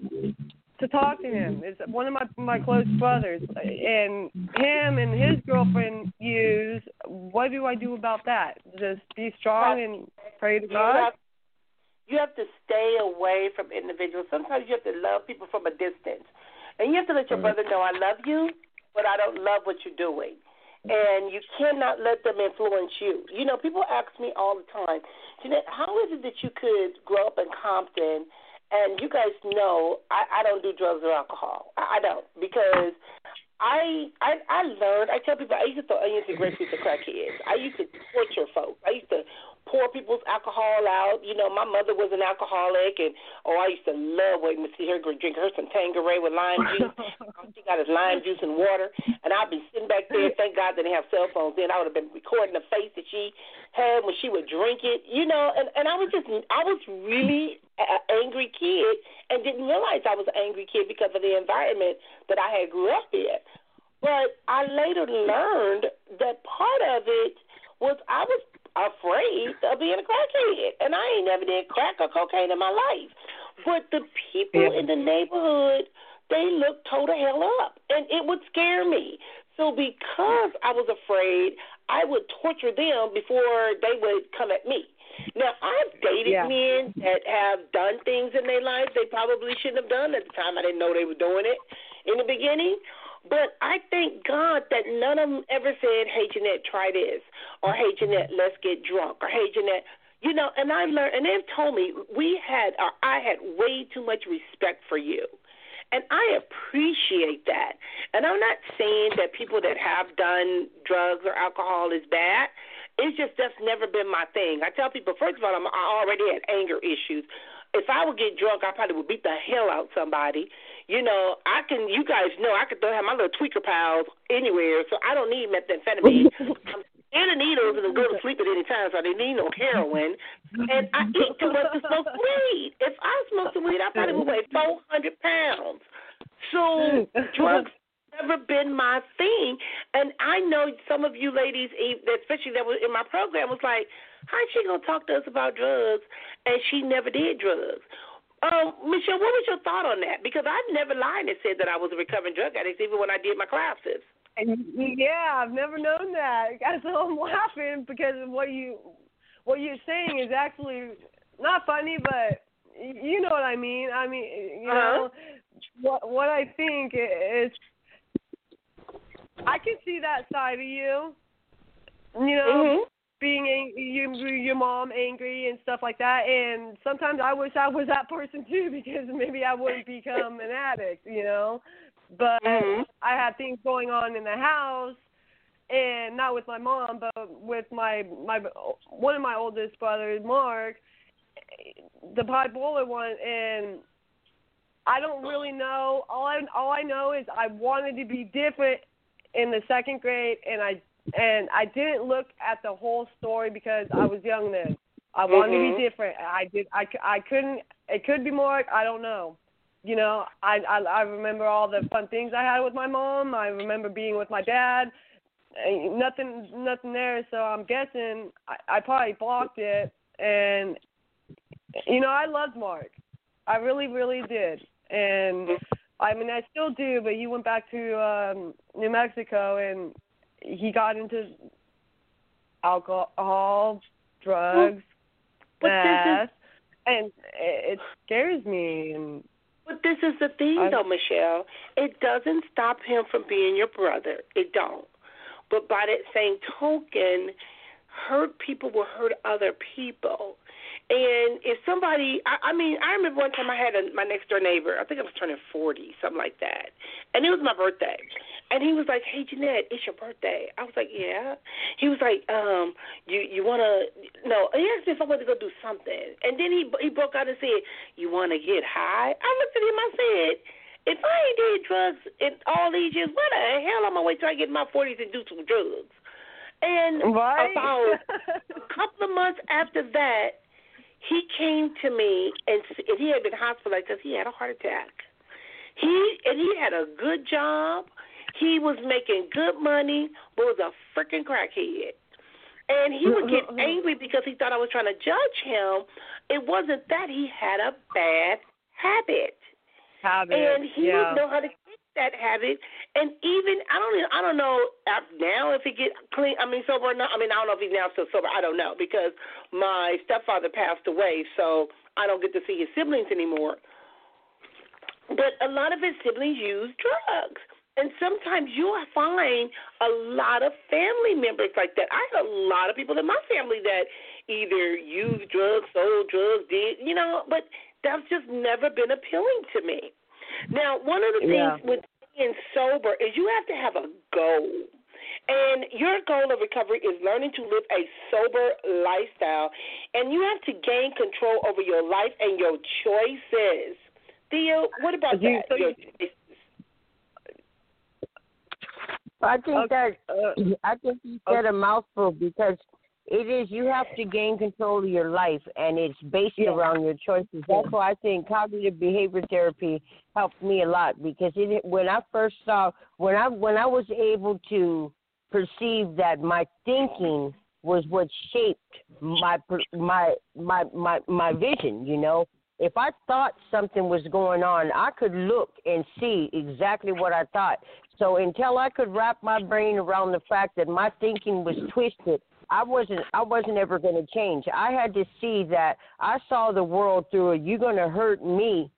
to talk to him. It's one of my my close brothers, and him and his girlfriend use. What do I do about that? Just be strong and pray to God. you have to stay away from individuals. Sometimes you have to love people from a distance. And you have to let your brother know, I love you, but I don't love what you're doing. And you cannot let them influence you. You know, people ask me all the time, Jeanette, how is it that you could grow up in Compton and you guys know I, I don't do drugs or alcohol. I, I don't because I I I learned. I tell people I used to throw onions and grapefruit to crackheads. I used to torture folks. I used to pour people's alcohol out. You know, my mother was an alcoholic, and oh, I used to love waiting to see her drink her some Tanqueray with lime juice. Um, she got is lime juice and water, and I'd be sitting back there. Thank God they didn't have cell phones then. I would have been recording the face that she had when she would drink it. You know, and and I was just I was really an angry kid and didn't realize I was an angry kid because of the environment that I had grew up in. But I later learned that part of it was I was afraid of being a crackhead, and I ain't never did crack or cocaine in my life. But the people in the neighborhood, they looked toe to hell up, and it would scare me. So because I was afraid, I would torture them before they would come at me. Now I've dated Yeah. men that have done things in their life they probably shouldn't have done at the time. I didn't know they were doing it in the beginning. But I thank God that none of them ever said, "Hey Jeanette, try this," or "Hey Jeanette, let's get drunk," or "Hey Jeanette." You know, and I learned, and they've told me we had, or I had way too much respect for you, and I appreciate that. And I'm not saying that people that have done drugs or alcohol is bad. It's just that's never been my thing. I tell people, first of all, I'm, I already had anger issues. If I would get drunk, I probably would beat the hell out somebody. You know, I can. You guys know I could throw have my little tweaker pals anywhere, so I don't need methamphetamine. I'm scared of needles and go to sleep at any time, so I didn't need no heroin. And I eat too much to smoke weed. If I smoked some weed, I probably would weigh four hundred pounds. So drugs never been my thing. And I know some of you ladies, especially that was in my program, was like, "How's she gonna talk to us about drugs?" And she never did drugs. Um, Michelle, what was your thought on that? Because I've never lied and said that I was a recovering drug addict, even when I did my classes. Yeah, I've never known that. So I'm laughing because what you what you're saying is actually not funny, but you know what I mean. I mean, you uh-huh. know what what I think is. I can see that side of you. You know, mm-hmm. being ang- you, your mom angry and stuff like that. And sometimes I wish I was that person too, because maybe I wouldn't become an addict. You know, but mm-hmm. I had things going on in the house and not with my mom, but with my my one of my oldest brothers, Mark, the bipolar one, and I don't really know. All I all I know is I wanted to be different in the second grade, and I and I didn't look at the whole story because I was young then. I wanted mm-hmm. to be different. I did. I I couldn't. It could be more. I don't know. You know, I, I I remember all the fun things I had with my mom. I remember being with my dad And nothing nothing there so i'm guessing i i probably blocked it and you know i loved mark i really really did and i mean i still do but he went back to um new mexico and he got into alcohol drugs meth and it scares me and but this is the thing, though, Michelle. It doesn't stop him from being your brother. It don't. But by that same token, hurt people will hurt other people. And if somebody, I, I mean, I remember one time I had a, my next door neighbor. I think I was turning forty, something like that, and it was my birthday. And he was like, "Hey, Jeanette, it's your birthday." I was like, "Yeah." He was like, "Um, you you wanna no?" He asked me if I wanted to go do something, and then he he broke out and said, "You wanna get high?" I looked at him. I said, if I ain't did drugs in all these years, why the hell am I wait till I get in my forties and do some drugs? And right. about a couple of months after that, he came to me and, and he had been hospitalized because he had a heart attack. He and he had a good job. He was making good money, but was a freaking crackhead. And he would get angry because he thought I was trying to judge him. It wasn't that he had a bad habit habit. And he yeah. would know how to that habit. And even I don't I don't know uh, now if he get clean. I mean sober or not. I mean I don't know if he's now still sober. I don't know because my stepfather passed away, so I don't get to see his siblings anymore. But a lot of his siblings use drugs. And sometimes you'll find a lot of family members like that. I had a lot of people in my family that either used drugs, sold drugs, did, you know, but that's just never been appealing to me. Now, one of the things with being sober is you have to have a goal. And your goal of recovery is learning to live a sober lifestyle. And you have to gain control over your life and your choices. Thea, what about you, that? So you, I think okay. that uh, I think you said a mouthful because it is you have to gain control of your life and it's based yeah. around your choices. That's why i think cognitive behavior therapy helped me a lot because it when i first saw when i when i was able to perceive that my thinking was what shaped my my my my my vision you know if i thought something was going on i could look and see exactly what i thought. So until i could wrap my brain around the fact that my thinking was twisted I wasn't I wasn't ever going to change. I had to see that I saw the world through a "you're going to hurt me"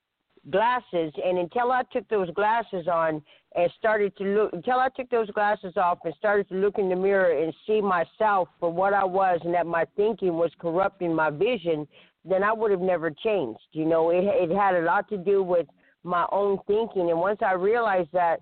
glasses, and until I took those glasses on and started to look, until I took those glasses off and started to look in the mirror and see myself for what I was, and that my thinking was corrupting my vision, then I would have never changed. You know, it it had a lot to do with my own thinking, and once I realized that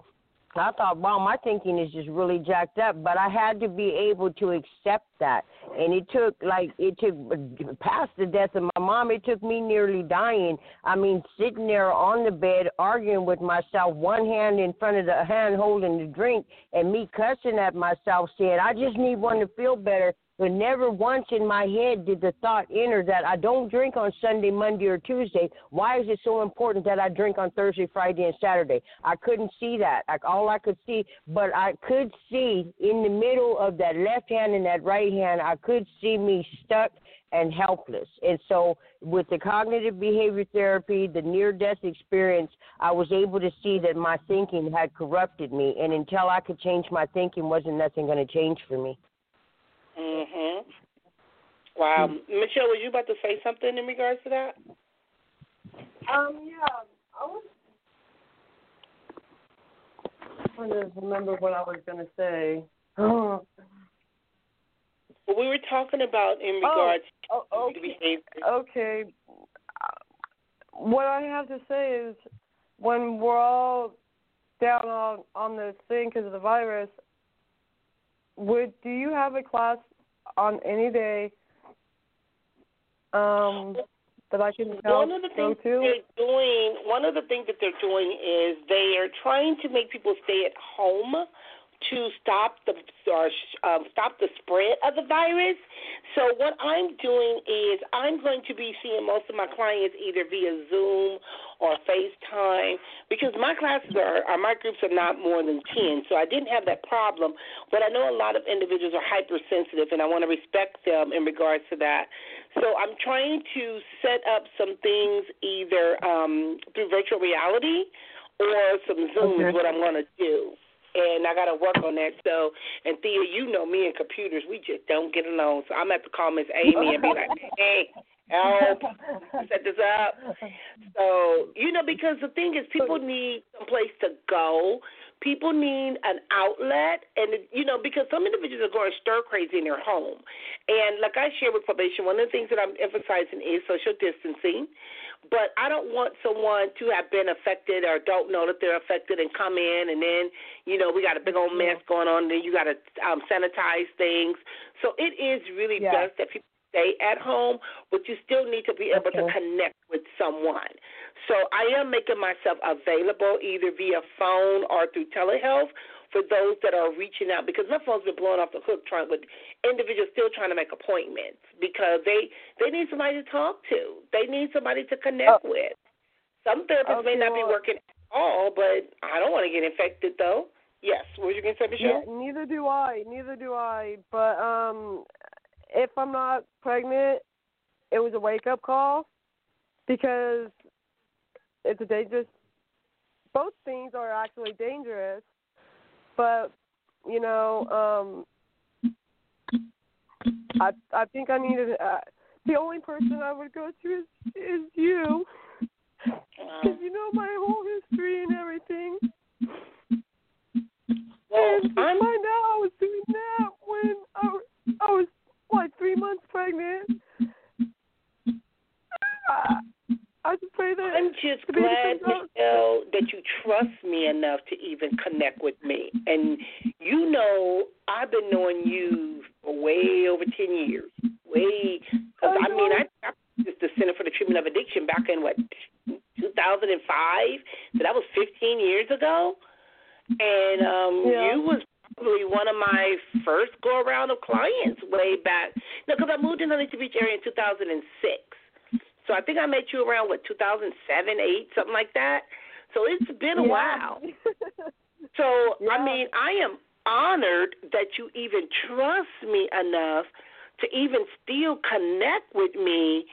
I thought, wow, my thinking is just really jacked up. But I had to be able to accept that. And it took, like, it took past the death of my mom, it took me nearly dying. I mean, sitting there on the bed arguing with myself, one hand in front of the hand holding the drink, and me cussing at myself, saying, I just need one to feel better. But never once in my head did the thought enter that I don't drink on Sunday, Monday, or Tuesday. Why is it so important that I drink on Thursday, Friday, and Saturday? I couldn't see that. Like all I could see, but I could see in the middle of that left hand and that right hand, I could see me stuck and helpless. And so, with the cognitive behavior therapy, the near death experience, I was able to see that my thinking had corrupted me. And until I could change my thinking, wasn't nothing going to change for me. Mhm. Wow, Michelle, was you about to say something in regards to that? Um, yeah, I was trying to remember what I was going to say. Oh, we were talking about in regards oh, to okay. behavior. okay. What I have to say is, when we're all down on on this thing because of the virus, would do you have a class on any day um, that I can help One of the go things to? they're doing, one of the things that they're doing is they are trying to make people stay at home to stop the or um, stop the spread of the virus. So what I'm doing is I'm going to be seeing most of my clients either via Zoom or FaceTime because my classes are, are my groups are not more than ten, so I didn't have that problem. But I know a lot of individuals are hypersensitive, and I want to respect them in regards to that. So I'm trying to set up some things either um, through virtual reality or some Zoom is what I'm going to do. And I got to work on that. So, and Thea, you know me and computers, we just don't get along. So I'm going to have to call Miss Amy and be like, hey, help, set this up. So, you know, because the thing is, people need some place to go. People need an outlet, and you know, because some individuals are going stir crazy in their home. And like I share with probation, one of the things that I'm emphasizing is social distancing. But I don't want someone to have been affected or don't know that they're affected and come in, and then you know we got a big old mess going on. Then you got to um, sanitize things. So it is really Yeah. best that people stay at home, but you still need to be able to connect with someone. So I am making myself available either via phone or through telehealth for those that are reaching out because my phone's been blowing off the hook trying with individuals still trying to make appointments because they they need somebody to talk to. They need somebody to connect with. Some therapists may Okay, not be working at all, but I don't want to get infected though. Yes, what was you gonna say, Yeah, Michelle? neither do I. Neither do I. But um, if I'm not pregnant, it was a wake up call because it's a dangerous. Both things are actually dangerous, but you know, um, I I think I needed. Uh, the only person I would go to is is you, because you know my whole history and everything. Well, And I'm find out I was doing that when I, was- I was like three months pregnant. I, I just pray that I'm just glad. Michelle, that you trust me enough to even connect with me. And you know, I've been knowing you for way over 10 years. Way, because I I mean. I, I practiced the Center for the Treatment of Addiction back in what, 2005? So that was 15 years ago. And um Yeah. you was probably one of my first go around of clients way back. No, because I moved in the Huntington Beach area in 2006. So I think I met you around what 2007, eight, something like that. So it's been a Yeah. while. So I mean, I am honored that you even trust me enough to even still connect with me.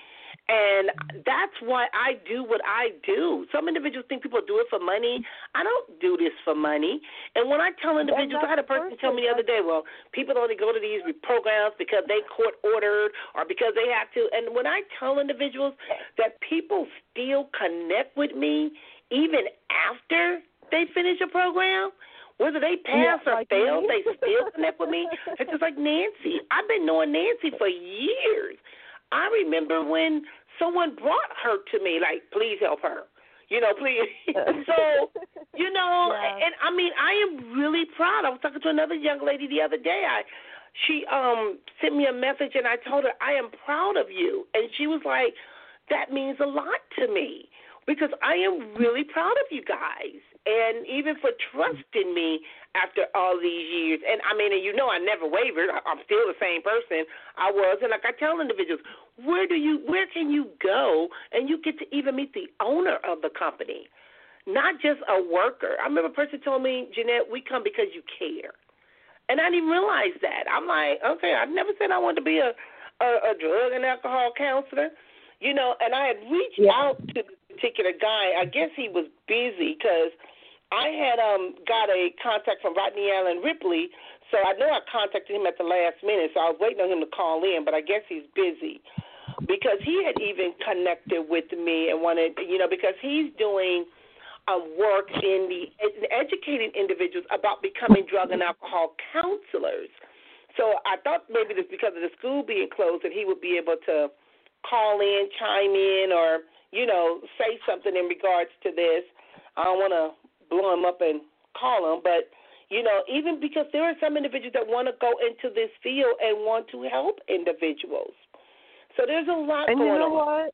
And that's why I do what I do. Some individuals think people do it for money. I don't do this for money. And when I tell individuals, I had a person tell me the other day, well, people only go to these programs because they court ordered or because they have to. And when I tell individuals that people still connect with me even after they finish a program, whether they pass Yeah, or like fail, me. they still connect with me. It's just like Nancy. I've been knowing Nancy for years. I remember when someone brought her to me, like, please help her. You know, please. so, you know, Yeah. and I mean, I am really proud. I was talking to another young lady the other day. I she um sent me a message and I told her I am proud of you and she was like that means a lot to me. because I am really proud of you guys, and even for trusting me after all these years. And I mean, and you know, I never wavered. I'm still the same person I was. And like I tell individuals, where do you, where can you go, and you get to even meet the owner of the company, not just a worker. I remember a person told me, Jeanette, we come because you care. And I didn't realize that. I'm like, okay, I never said I wanted to be a a, a drug and alcohol counselor, you know. And I had reached yeah. out to this particular guy. I guess he was busy because I had um got a contact from Rodney Allen Ripley, so I know I contacted him at the last minute. So I was waiting on him to call in, but I guess he's busy because he had even connected with me and wanted, you know, because he's doing um, work in the in educating individuals about becoming drug and alcohol counselors. So I thought maybe it's because of the school being closed that he would be able to call in, chime in, or you know, say something in regards to this. I don't want to blow him up and call him, but you know, even because there are some individuals that want to go into this field and want to help individuals. So there's a lot and going you know on.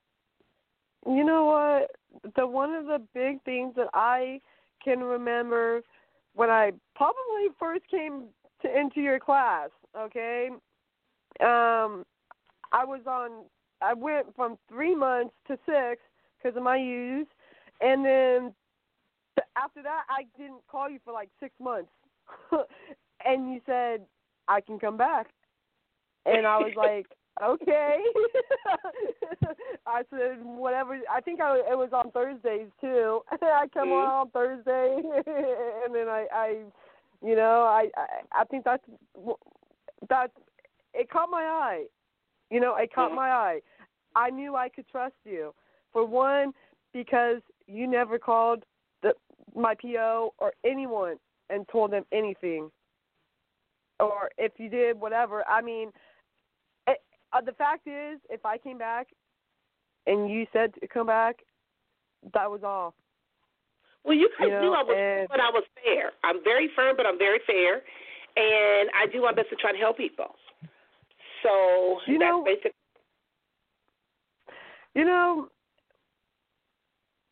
what? You know what? the one of the big things that I can remember when I probably first came to, into your class, okay? Um I was on I went from 3 months to 6 because of my use and then after that I didn't call you for like 6 months. and you said I can come back. And I was like okay. I said whatever. I think I it was on Thursdays too. I come mm-hmm. on on Thursday, and then I, I, you know, I, I, I think that's that. It caught my eye. You know, it caught mm-hmm. my eye. I knew I could trust you. For one, because you never called my PO or anyone and told them anything. Or if you did, whatever. I mean, it, uh, the fact is, if I came back and you said to come back, that was all. Well, you guys you know, knew I was, and, but I was fair. I'm very firm, but I'm very fair, and I do my best to try to help people. So you know, basically. You know,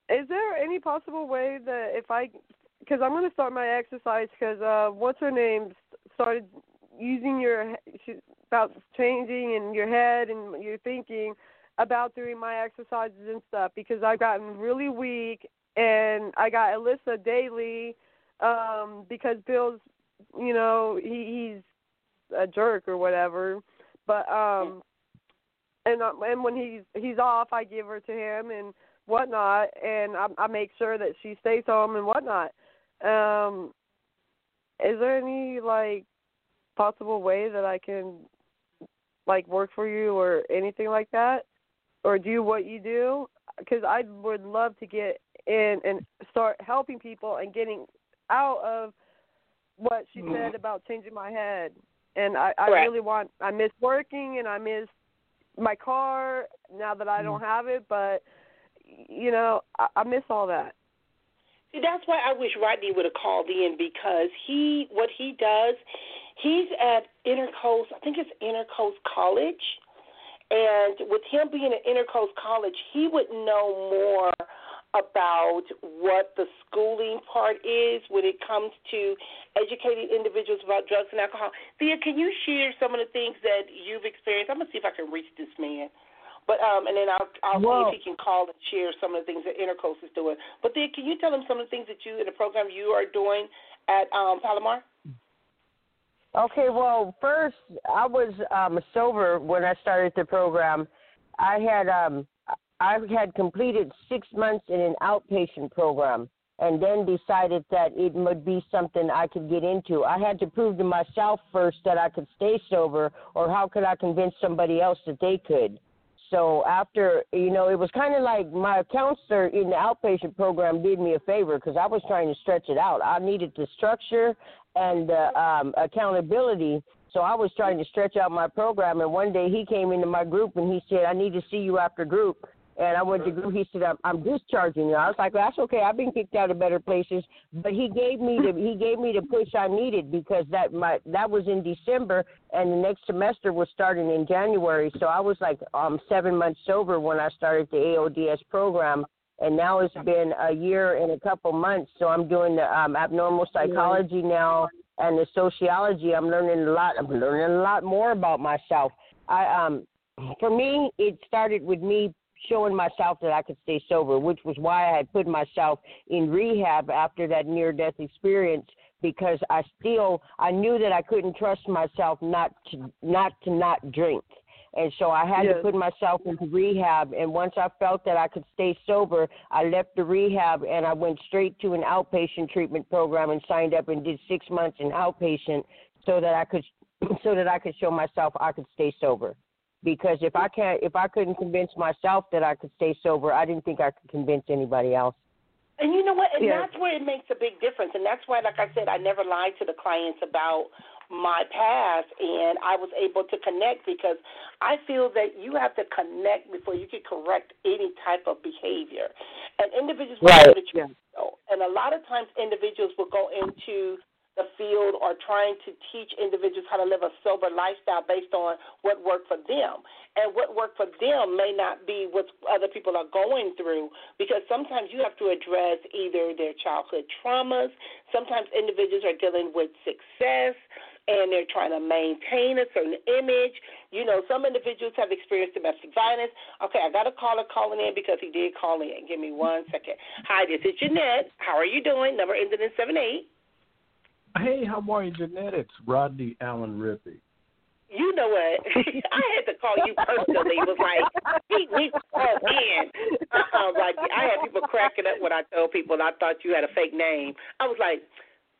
is there any possible way that if I, because I'm going to start my exercise because uh, what's her name started using your about changing in your head and your thinking about doing my exercises and stuff because I've gotten really weak and I got Alyssa daily um because Bill's you know he he's a jerk or whatever. But um and uh, and when he's he's off I give her to him and whatnot and I I make sure that she stays home and whatnot um is there any like possible way that I can like work for you or anything like that, or do what you do? Because I would love to get in and start helping people and getting out of what she mm-hmm. said about changing my head. And I, I really want. I miss working and I miss my car now that I don't mm-hmm. have it, but you know I, I miss all that. See, that's why I wish Rodney would have called in because he, what he does, he's at Intercoast. I think it's Intercoast College, and with him being at Intercoast College, he would know more about what the schooling part is when it comes to educating individuals about drugs and alcohol. Thea, can you share some of the things that you've experienced? I'm gonna see if I can reach this man. But um, and then I'll I'll Whoa. see if he can call and share some of the things that Intercoast is doing. But then, can you tell him some of the things that you in the program you are doing at um, Palomar? Okay, well, first I was um, sober when I started the program. I had um, I had completed six months in an outpatient program, and then decided that it would be something I could get into. I had to prove to myself first that I could stay sober, or how could I convince somebody else that they could. So after, you know, it was kind of like my counselor in the outpatient program did me a favor because I was trying to stretch it out. I needed the structure and um, accountability. So I was trying to stretch out my program. And one day he came into my group and he said, I need to see you after group. And I went to group. He said, I'm, I'm discharging you. I was like, well, that's okay. I've been kicked out of better places. But he gave me the he gave me the push I needed because that my that was in December and the next semester was starting in January. So I was like um seven months sober when I started the AODS program. and now it's been a year and a couple months. So I'm doing the um, abnormal psychology now and the sociology. I'm learning a lot. I'm learning a lot more about myself. I um, for me, it started with me showing myself that I could stay sober, which was why I had put myself in rehab after that near death experience because I still I knew that I couldn't trust myself not to not to not drink. And so I had yes. to put myself into rehab. And once I felt that I could stay sober, I left the rehab and I went straight to an outpatient treatment program and signed up and did six months in outpatient so that I could so that I could show myself I could stay sober. Because if I can't if I couldn't convince myself that I could stay sober, I didn't think I could convince anybody else. And you know what? And Yeah. that's where it makes a big difference. And that's why, like I said, I never lied to the clients about my past, and I was able to connect because I feel that you have to connect before you can correct any type of behavior. And individuals will Right. that you Yeah. And a lot of times, individuals will go into the field or trying to teach individuals how to live a sober lifestyle based on what worked for them. And what worked for them may not be what other people are going through because sometimes you have to address either their childhood traumas. Sometimes individuals are dealing with success and they're trying to maintain a certain image. You know, some individuals have experienced domestic violence. Okay, I got a caller calling in because he did call in. Give me one second. Hi, this is Jeanette. How are you doing? Number ended in seven eight. Hey, how are you, Jeanette? It's Rodney Allen Rippy. You know what? I had to call you personally. It was like we we called in. Uh-uh, like I had people cracking up when I told people I thought you had a fake name. I was like,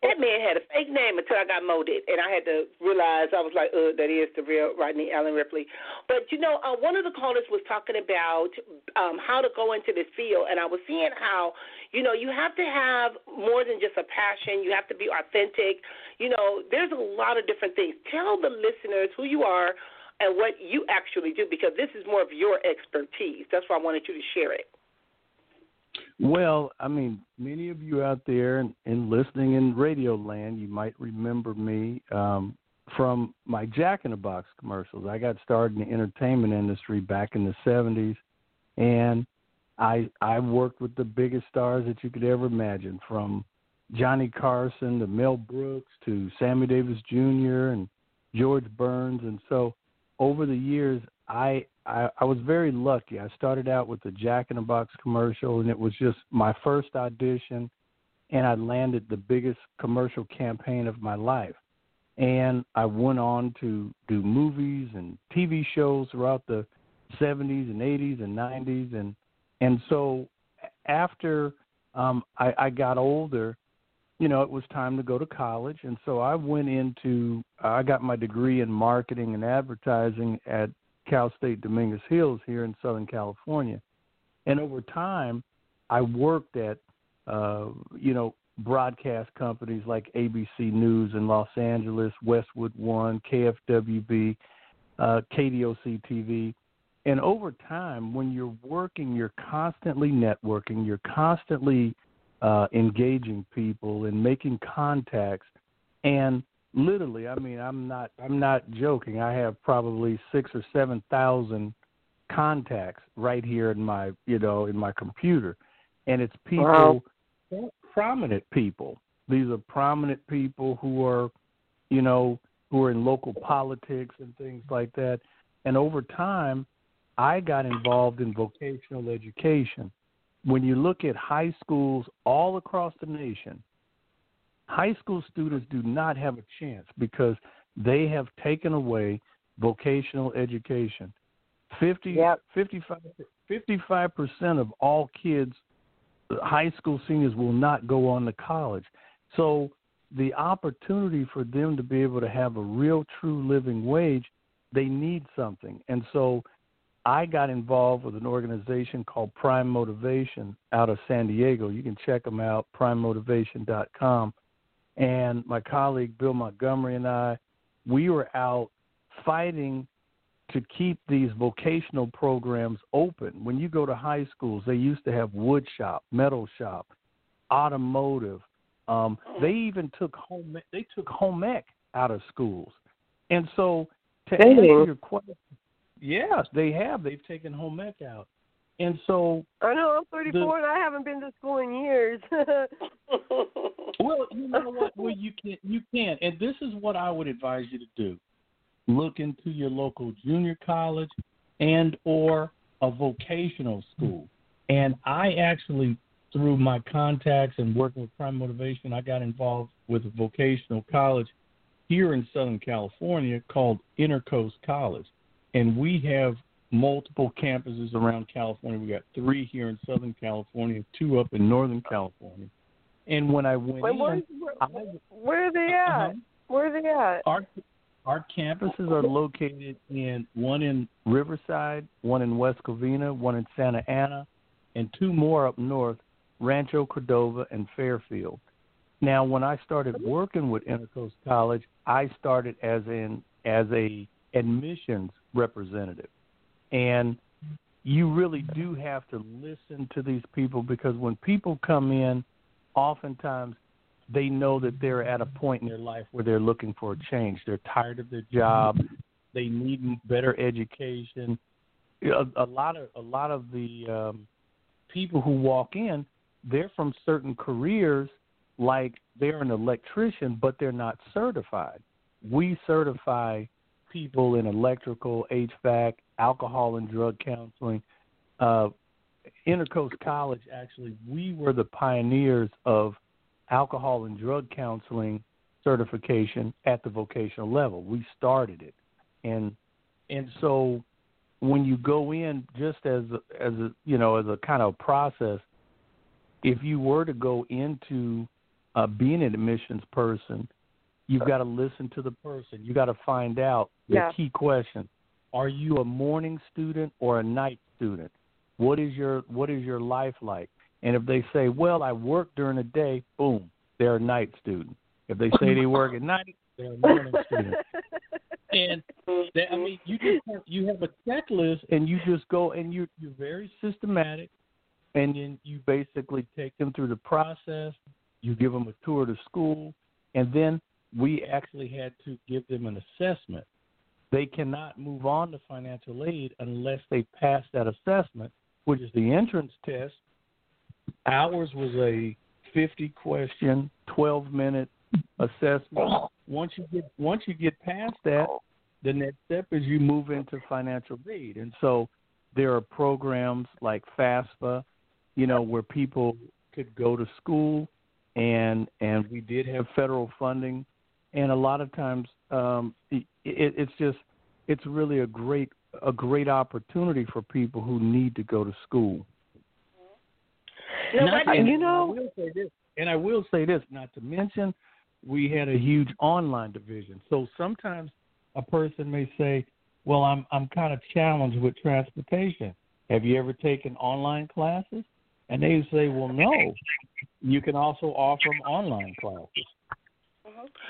that man had a fake name until I got molded, and I had to realize I was like, uh, that is the real Rodney Allen Ripley. But you know, uh, one of the callers was talking about um, how to go into this field, and I was seeing how you know you have to have more than just a passion. You have to be authentic. You know, there's a lot of different things. Tell the listeners who you are and what you actually do because this is more of your expertise. That's why I wanted you to share it. Well, I mean, many of you out there and, and listening in radio land, you might remember me um, from my Jack in the Box commercials. I got started in the entertainment industry back in the '70s, and I I worked with the biggest stars that you could ever imagine, from Johnny Carson to Mel Brooks to Sammy Davis Jr. and George Burns, and so over the years, I, I I was very lucky. I started out with the Jack in the Box commercial, and it was just my first audition, and I landed the biggest commercial campaign of my life. And I went on to do movies and TV shows throughout the 70s and 80s and 90s, and and so after um, I, I got older, you know, it was time to go to college, and so I went into I got my degree in marketing and advertising at Cal State Dominguez Hills here in Southern California, and over time, I worked at uh, you know broadcast companies like ABC News in Los Angeles, Westwood One, KFWB, uh, KDOC TV. And over time, when you're working, you're constantly networking, you're constantly uh, engaging people and making contacts. And literally, I mean, I'm not, I'm not joking. I have probably six or seven thousand contacts right here in my, you know, in my computer, and it's people, prominent people. These are prominent people who are, you know, who are in local politics and things like that. And over time, I got involved in vocational education. When you look at high schools all across the nation, high school students do not have a chance because they have taken away vocational education. 50, Yep. 55, 55% of all kids, high school seniors, will not go on to college. So the opportunity for them to be able to have a real, true living wage, they need something. And so I got involved with an organization called Prime Motivation out of San Diego. You can check them out, primemotivation.com. And my colleague Bill Montgomery and I, we were out fighting to keep these vocational programs open. When you go to high schools, they used to have wood shop, metal shop, automotive. Um, they even took home they took home ec out of schools. And so to answer your question, yes, they have. They've taken home ec out. And so I know I'm 34 the, and I haven't been to school in years. well, you know what? Well, you can't. you can't. and this is what I would advise you to do: look into your local junior college and or a vocational school. And I actually, through my contacts and working with Prime Motivation, I got involved with a vocational college here in Southern California called Intercoast College. And we have multiple campuses around California. We got three here in Southern California, two up in Northern California. And when I went Wait, in, where, are they at? Uh-huh. Where are they at? Our our campuses are located in one in Riverside, one in West Covina, one in Santa Ana, and two more up north, Rancho Cordova and Fairfield. Now, when I started working with Intercoast College, I started as an as a admissions representative, and you really do have to listen to these people because when people come in, oftentimes they know that they're at a point in their life where they're looking for a change. They're tired of their job. They need better education. A, a lot of a lot of the um, people who walk in, they're from certain careers, like they're an electrician, but they're not certified. We certify people in electrical, HVAC, alcohol and drug counseling. Uh, Intercoast College, actually, we were the pioneers of alcohol and drug counseling certification at the vocational level. We started it, and and so when you go in, just as as a you know as a kind of process, if you were to go into uh, being an admissions person, you've got to listen to the person. You got to find out the yeah. key question: Are you a morning student or a night student? What is your what is your life like? And if they say, well, I work during the day, boom, they're a night student. If they say they work at night, they're a morning student. And they, I mean, you just have, you have a checklist, and you just go and you you're very systematic, and then you basically take them through the process. You give them a tour to school, and then we actually had to give them an assessment. They cannot move on to financial aid unless they pass that assessment, which is the entrance test, Ours was a 50 question, 12 minute assessment. Once you get once you get past that, the next step is you move into financial aid. And so there are programs like FAFSA, you know, where people could go to school and and we did have federal funding and a lot of times um it, it's just it's really a great a great opportunity for people who need to go to school not, and, you know, and I will say this, and I will say this, not to mention, we had a huge online division. So sometimes a person may say, "Well, I'm I'm kind of challenged with transportation. Have you ever taken online classes?" And they say, "Well, no. You can also offer them online classes."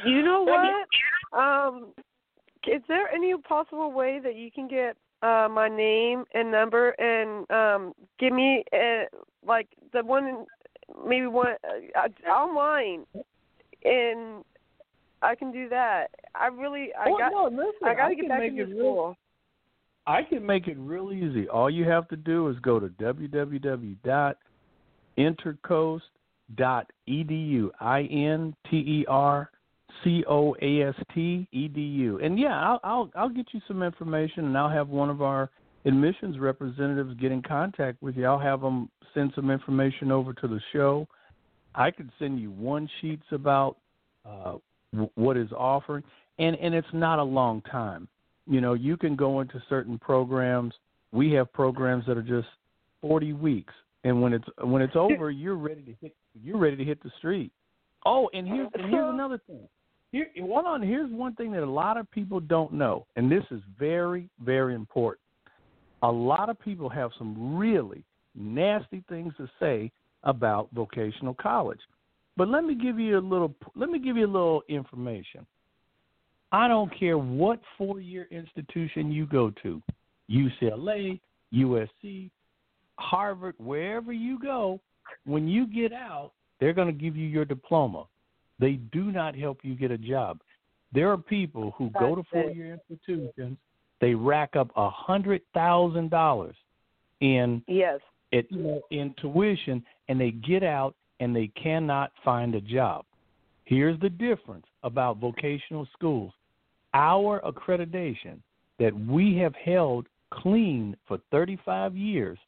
You know what? Um, is there any possible way that you can get uh my name and number and um give me uh like the one maybe one uh, online and I can do that. I really I oh, got no, listen, I got to get back into school. Real, I can make it real easy. All you have to do is go to www.intercoast.edu. I N T E R C O A S T E D U. And yeah, I'll, I'll I'll get you some information, and I'll have one of our admissions representatives get in contact with you. I'll have them send some information over to the show. I could send you one sheets about uh, w- what is offering, and and it's not a long time. You know, you can go into certain programs. We have programs that are just forty weeks, and when it's when it's over, you're ready to hit you're ready to hit the street. Oh, and here's and here's another thing. Here, hold on. Here's one thing that a lot of people don't know, and this is very, very important. A lot of people have some really nasty things to say about vocational college. But let me give you a little. Let me give you a little information. I don't care what four-year institution you go to, UCLA, USC, Harvard, wherever you go. When you get out, they're going to give you your diploma. They do not help you get a job. There are people who That's go to four year institutions, they rack up a hundred thousand dollars, in Yes. it in tuition and they get out and they cannot find a job. Here's the difference about vocational schools. Our accreditation that we have held clean for 35 years,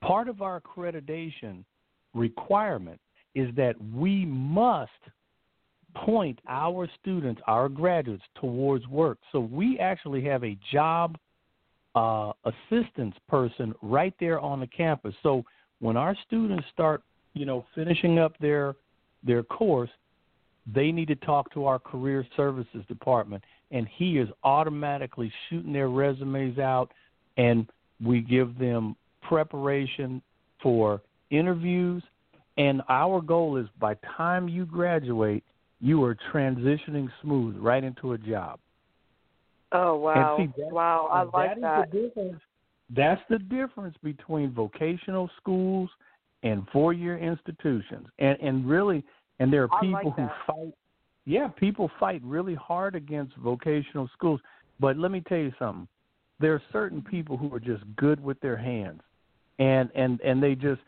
part of our accreditation requirement is that we must point our students, our graduates, towards work. So we actually have a job uh, assistance person right there on the campus. So when our students start, you know, finishing up their their course, they need to talk to our career services department, and he is automatically shooting their resumes out, and we give them preparation for interviews. And our goal is by time you graduate, you are transitioning smooth right into a job. Oh wow. See, that- wow, I like that. that. Is the difference. That's the difference between vocational schools and four-year institutions, and and really, and there are people like who fight. Yeah, people fight really hard against vocational schools. But let me tell you something. There are certain people who are just good with their hands, and and and they just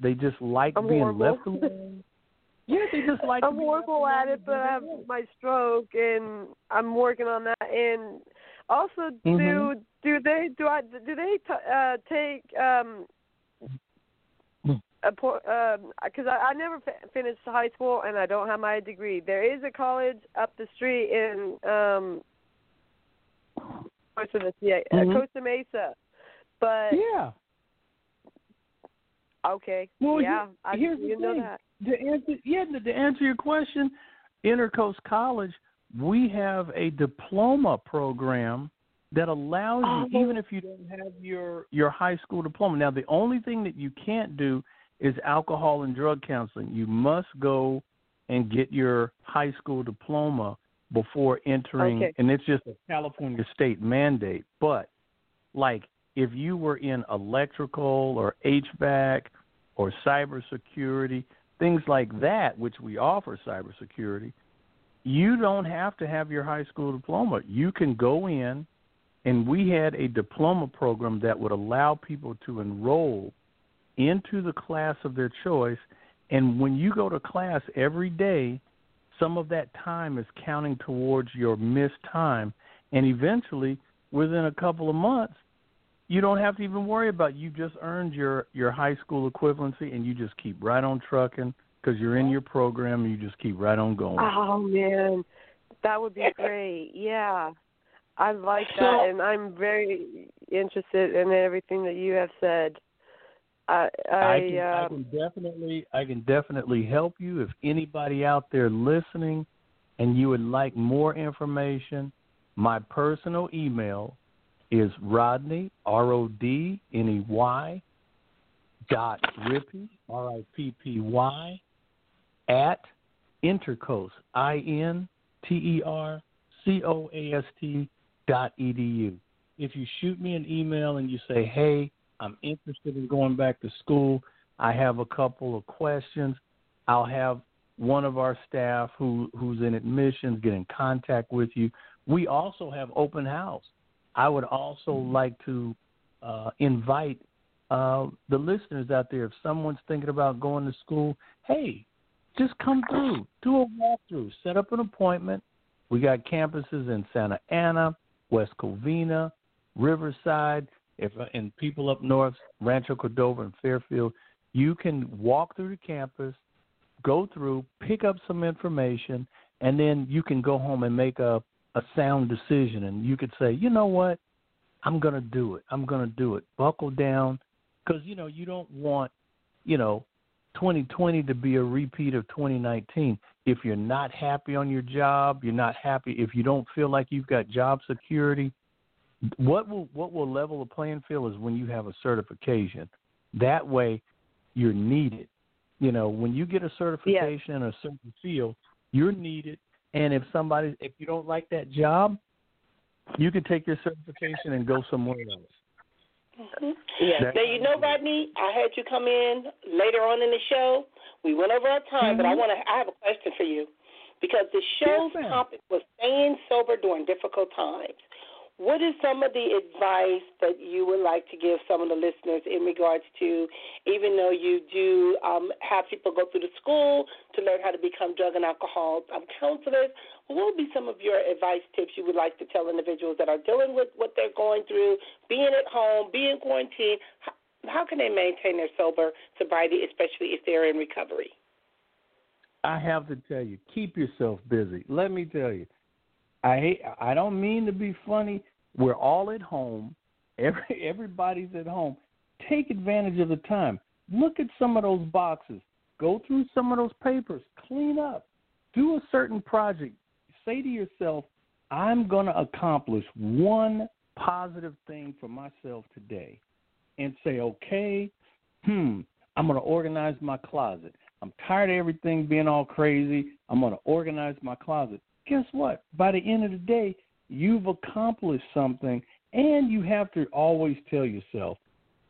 they just like I'm being horrible. left alone. Yeah, they just like. to I'm be left horrible at it, but I have my stroke, and I'm working on that. And also, do Mhm. do they do I do they t- uh, take um a because I, I never fi- finished high school and I don't have my degree. There is a college up the street in um what's it? Yeah, uh, Mhm. Costa Mesa. But Yeah. Okay, Well, yeah, I here's the you know thing. that. To answer, yeah, to to answer your question, Intercoast College, we have a diploma program that allows you, Oh. even if you don't have your your high school diploma. Now, the only thing that you can't do is alcohol and drug counseling. You must go and get your high school diploma before entering, Okay. and it's just a California state mandate. But like if you were in electrical or HVAC or cybersecurity, things like that, which we offer cybersecurity, you don't have to have your high school diploma. You can go in, and we had a diploma program that would allow people to enroll into the class of their choice. And when you go to class every day, some of that time is counting towards your missed time. And eventually, within a couple of months, you don't have to even worry about. You just earned your your high school equivalency, and you just keep right on trucking because you're in your program. And you just keep right on going. Oh man, that would be great. Yeah, I like that, and I'm very interested in everything that you have said. I, I, I can, I uh, can definitely I can definitely help you if anybody out there listening and you would like more information. My personal email is Rodney R O D N E Y dot Rippy R I P P Y at Intercoast I N T E R C O A S T dot edu. If you shoot me an email and you say, Hey, I'm interested in going back to school. I have a couple of questions. I'll have one of our staff who who's in admissions get in contact with you. We also have open house. I would also like to uh, invite uh, the listeners out there. If someone's thinking about going to school, hey, just come through, do a walkthrough, set up an appointment. We got campuses in Santa Ana, West Covina, Riverside, if and people up north, Rancho Cordova and Fairfield, you can walk through the campus, go through, pick up some information, and then you can go home and make a a sound decision. And you could say, you know what, I'm going to do it. I'm going to do it. Buckle down, because you know you don't want, you know, 2020 to be a repeat of 2019. If you're not happy on your job, you're not happy. If you don't feel like you've got job security, what will what will level the playing field is when you have a certification. That way, you're needed. You know, when you get a certification in a certain field, you're needed. And if somebody, if you don't like that job, you can take your certification and go somewhere else. Mhm. yeah. That- Now you know, Rodney, I had you come in later on in the show. We went over our time, but I Mhm. want to. I have a question for you because the show's Yes, topic was staying sober during difficult times. What is some of the advice that you would like to give some of the listeners in regards to, even though you do um, have people go through the school to learn how to become drug and alcohol um, counselors, what would be some of your advice tips you would like to tell individuals that are dealing with what they're going through, being at home, being quarantined? How, how can they maintain their sober sobriety, especially if they're in recovery? I have to tell you, keep yourself busy. Let me tell you, I hate. I don't mean to be funny. We're all at home. Every everybody's at home. Take advantage of the time. Look at some of those boxes. Go through some of those papers. Clean up. Do a certain project. Say to yourself, I'm going to accomplish one positive thing for myself today. And say, okay, hmm, I'm going to organize my closet. I'm tired of everything being all crazy. I'm going to organize my closet. Guess what? By the end of the day, you've accomplished something, and you have to always tell yourself,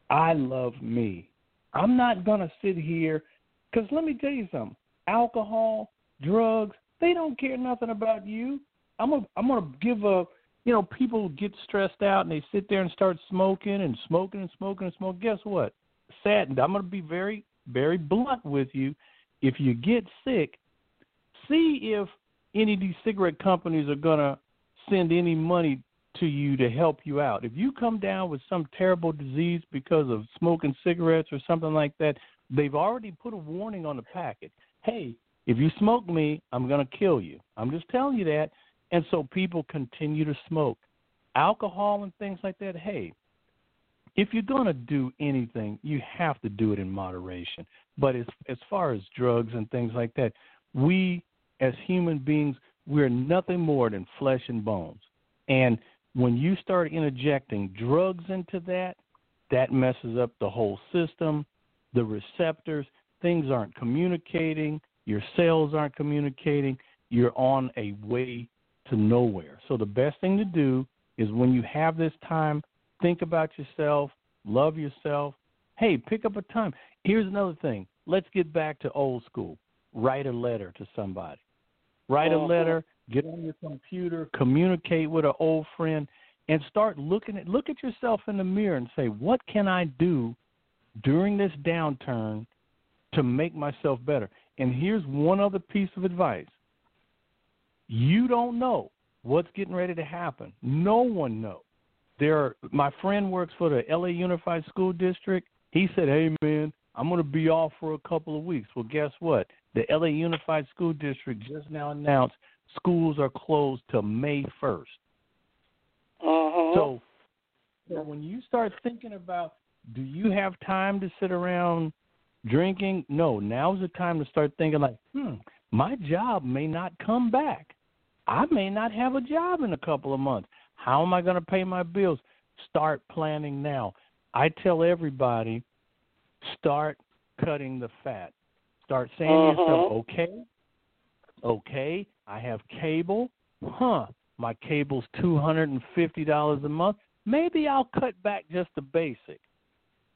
I love me. I'm not going to sit here, because let me tell you something alcohol, drugs, they don't care nothing about you. I'm gonna, I'm gonna give a, you know, people get stressed out and they sit there and start smoking and smoking and smoking and smoking. Guess what? Sad. I'm gonna be very, very blunt with you. If you get sick, see if any of these cigarette companies are gonna send any money to you to help you out. If you come down with some terrible disease because of smoking cigarettes or something like that, they've already put a warning on the packet. Hey, if you smoke me, I'm going to kill you. I'm just telling you that. And so people continue to smoke. Alcohol and things like that, hey, if you're going to do anything, you have to do it in moderation. But as as far as drugs and things like that, we as human beings, we're nothing more than flesh and bones. And when you start interjecting drugs into that, that messes up the whole system, the receptors, things aren't communicating, your cells aren't communicating, you're on a way to nowhere. So the best thing to do is when you have this time, think about yourself, love yourself. Hey, pick up a time. Here's another thing. Let's get back to old school. Write a letter to somebody. Write a Uh-huh. letter, get on your computer, communicate with an old friend, and start looking at look at yourself in the mirror and say, what can I do during this downturn to make myself better? And here's one other piece of advice. You don't know what's getting ready to happen. No one knows. There are, my friend works for the LA Unified School District. He said, "Hey man, I'm going to be off for a couple of weeks." Well, guess what? The LA Unified School District just now announced schools are closed till May 1st. Uh-huh. So, so when you start thinking about, do you have time to sit around drinking? No, now's the time to start thinking like, hmm, my job may not come back. I may not have a job in a couple of months. How am I going to pay my bills? Start planning now. I tell everybody, start cutting the fat. Start saying to yourself, Uh-huh. okay, okay, I have cable. Huh, my cable's two hundred and fifty dollars a month. Maybe I'll cut back just the basic.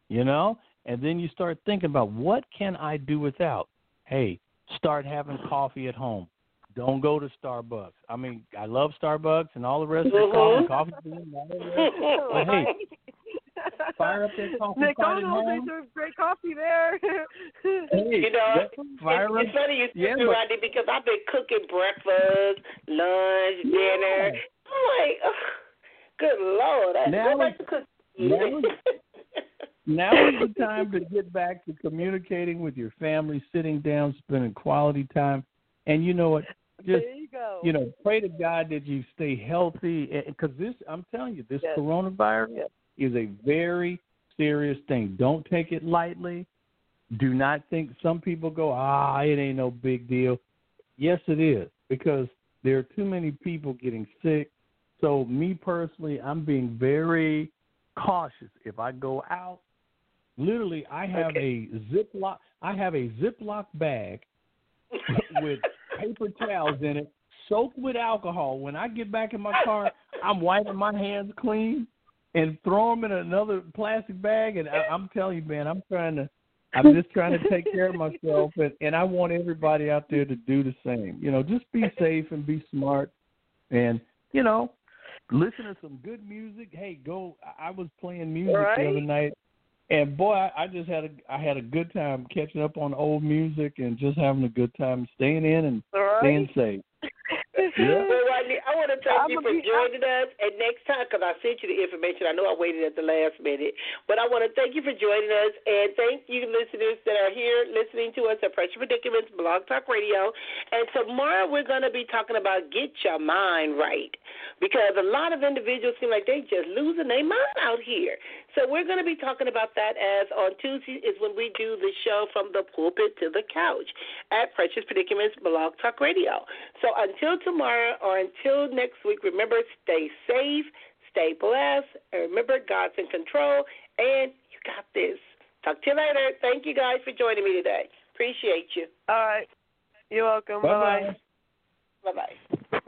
You know? And then you start thinking about what can I do without? Hey, start having coffee at home. Don't go to Starbucks. I mean, I love Starbucks and all the rest of the Mhm. coffee, coffee bean, all that rest. But hey, fire up that coffee pot at McDonald's, they serve great coffee there. Hey, You know, fire it's, up. it's funny you Yeah, said that, but- Rodney, because I've been cooking breakfast, lunch, dinner. I'm like, ugh, good lord, I Now go back to cooking. now now is the time to get back to communicating with your family, sitting down, spending quality time. And you know what? Just there you go. you know, pray to God that you stay healthy eh, because this I'm telling you, this Yes. coronavirus Yes. Is a very serious thing. Don't take it lightly. Do not think some people go, ah, it ain't no big deal. Yes, it is because there are too many people getting sick. So me personally, I'm being very cautious. If I go out, literally, I have a Ziploc. I have a Ziploc bag with paper towels in it, soaked with alcohol. When I get back in my car, I'm wiping my hands clean and throw them in another plastic bag. And I, I'm telling you, man, I'm trying to. I'm just trying to take care of myself, and, and I want everybody out there to do the same. You know, just be safe and be smart, and you know, listen to some good music. Hey, go. I was playing music Right. the other night, and boy, I, I just had a I had a good time catching up on old music and just having a good time staying in and right. staying safe. Yeah. Well, Rodney, I want to thank I'm you for be- joining us. And next time, because I sent you the information, I know I waited at the last minute, but I want to thank you for joining us. And thank you, listeners that are here listening to us at Precious Predicaments Blog Talk Radio. And tomorrow we're going to be talking about get your mind right, because a lot of individuals seem like they just losing their mind out here. So we're going to be talking about that as on Tuesday is when we do the show from the pulpit to the couch at Precious Predicaments Blog Talk Radio. So until tomorrow or until next week, remember stay safe, stay blessed, and remember God's in control, and you got this. Talk to you later. Thank you guys for joining me today. Appreciate you. All right. You're welcome. Bye-bye. Bye. Bye bye.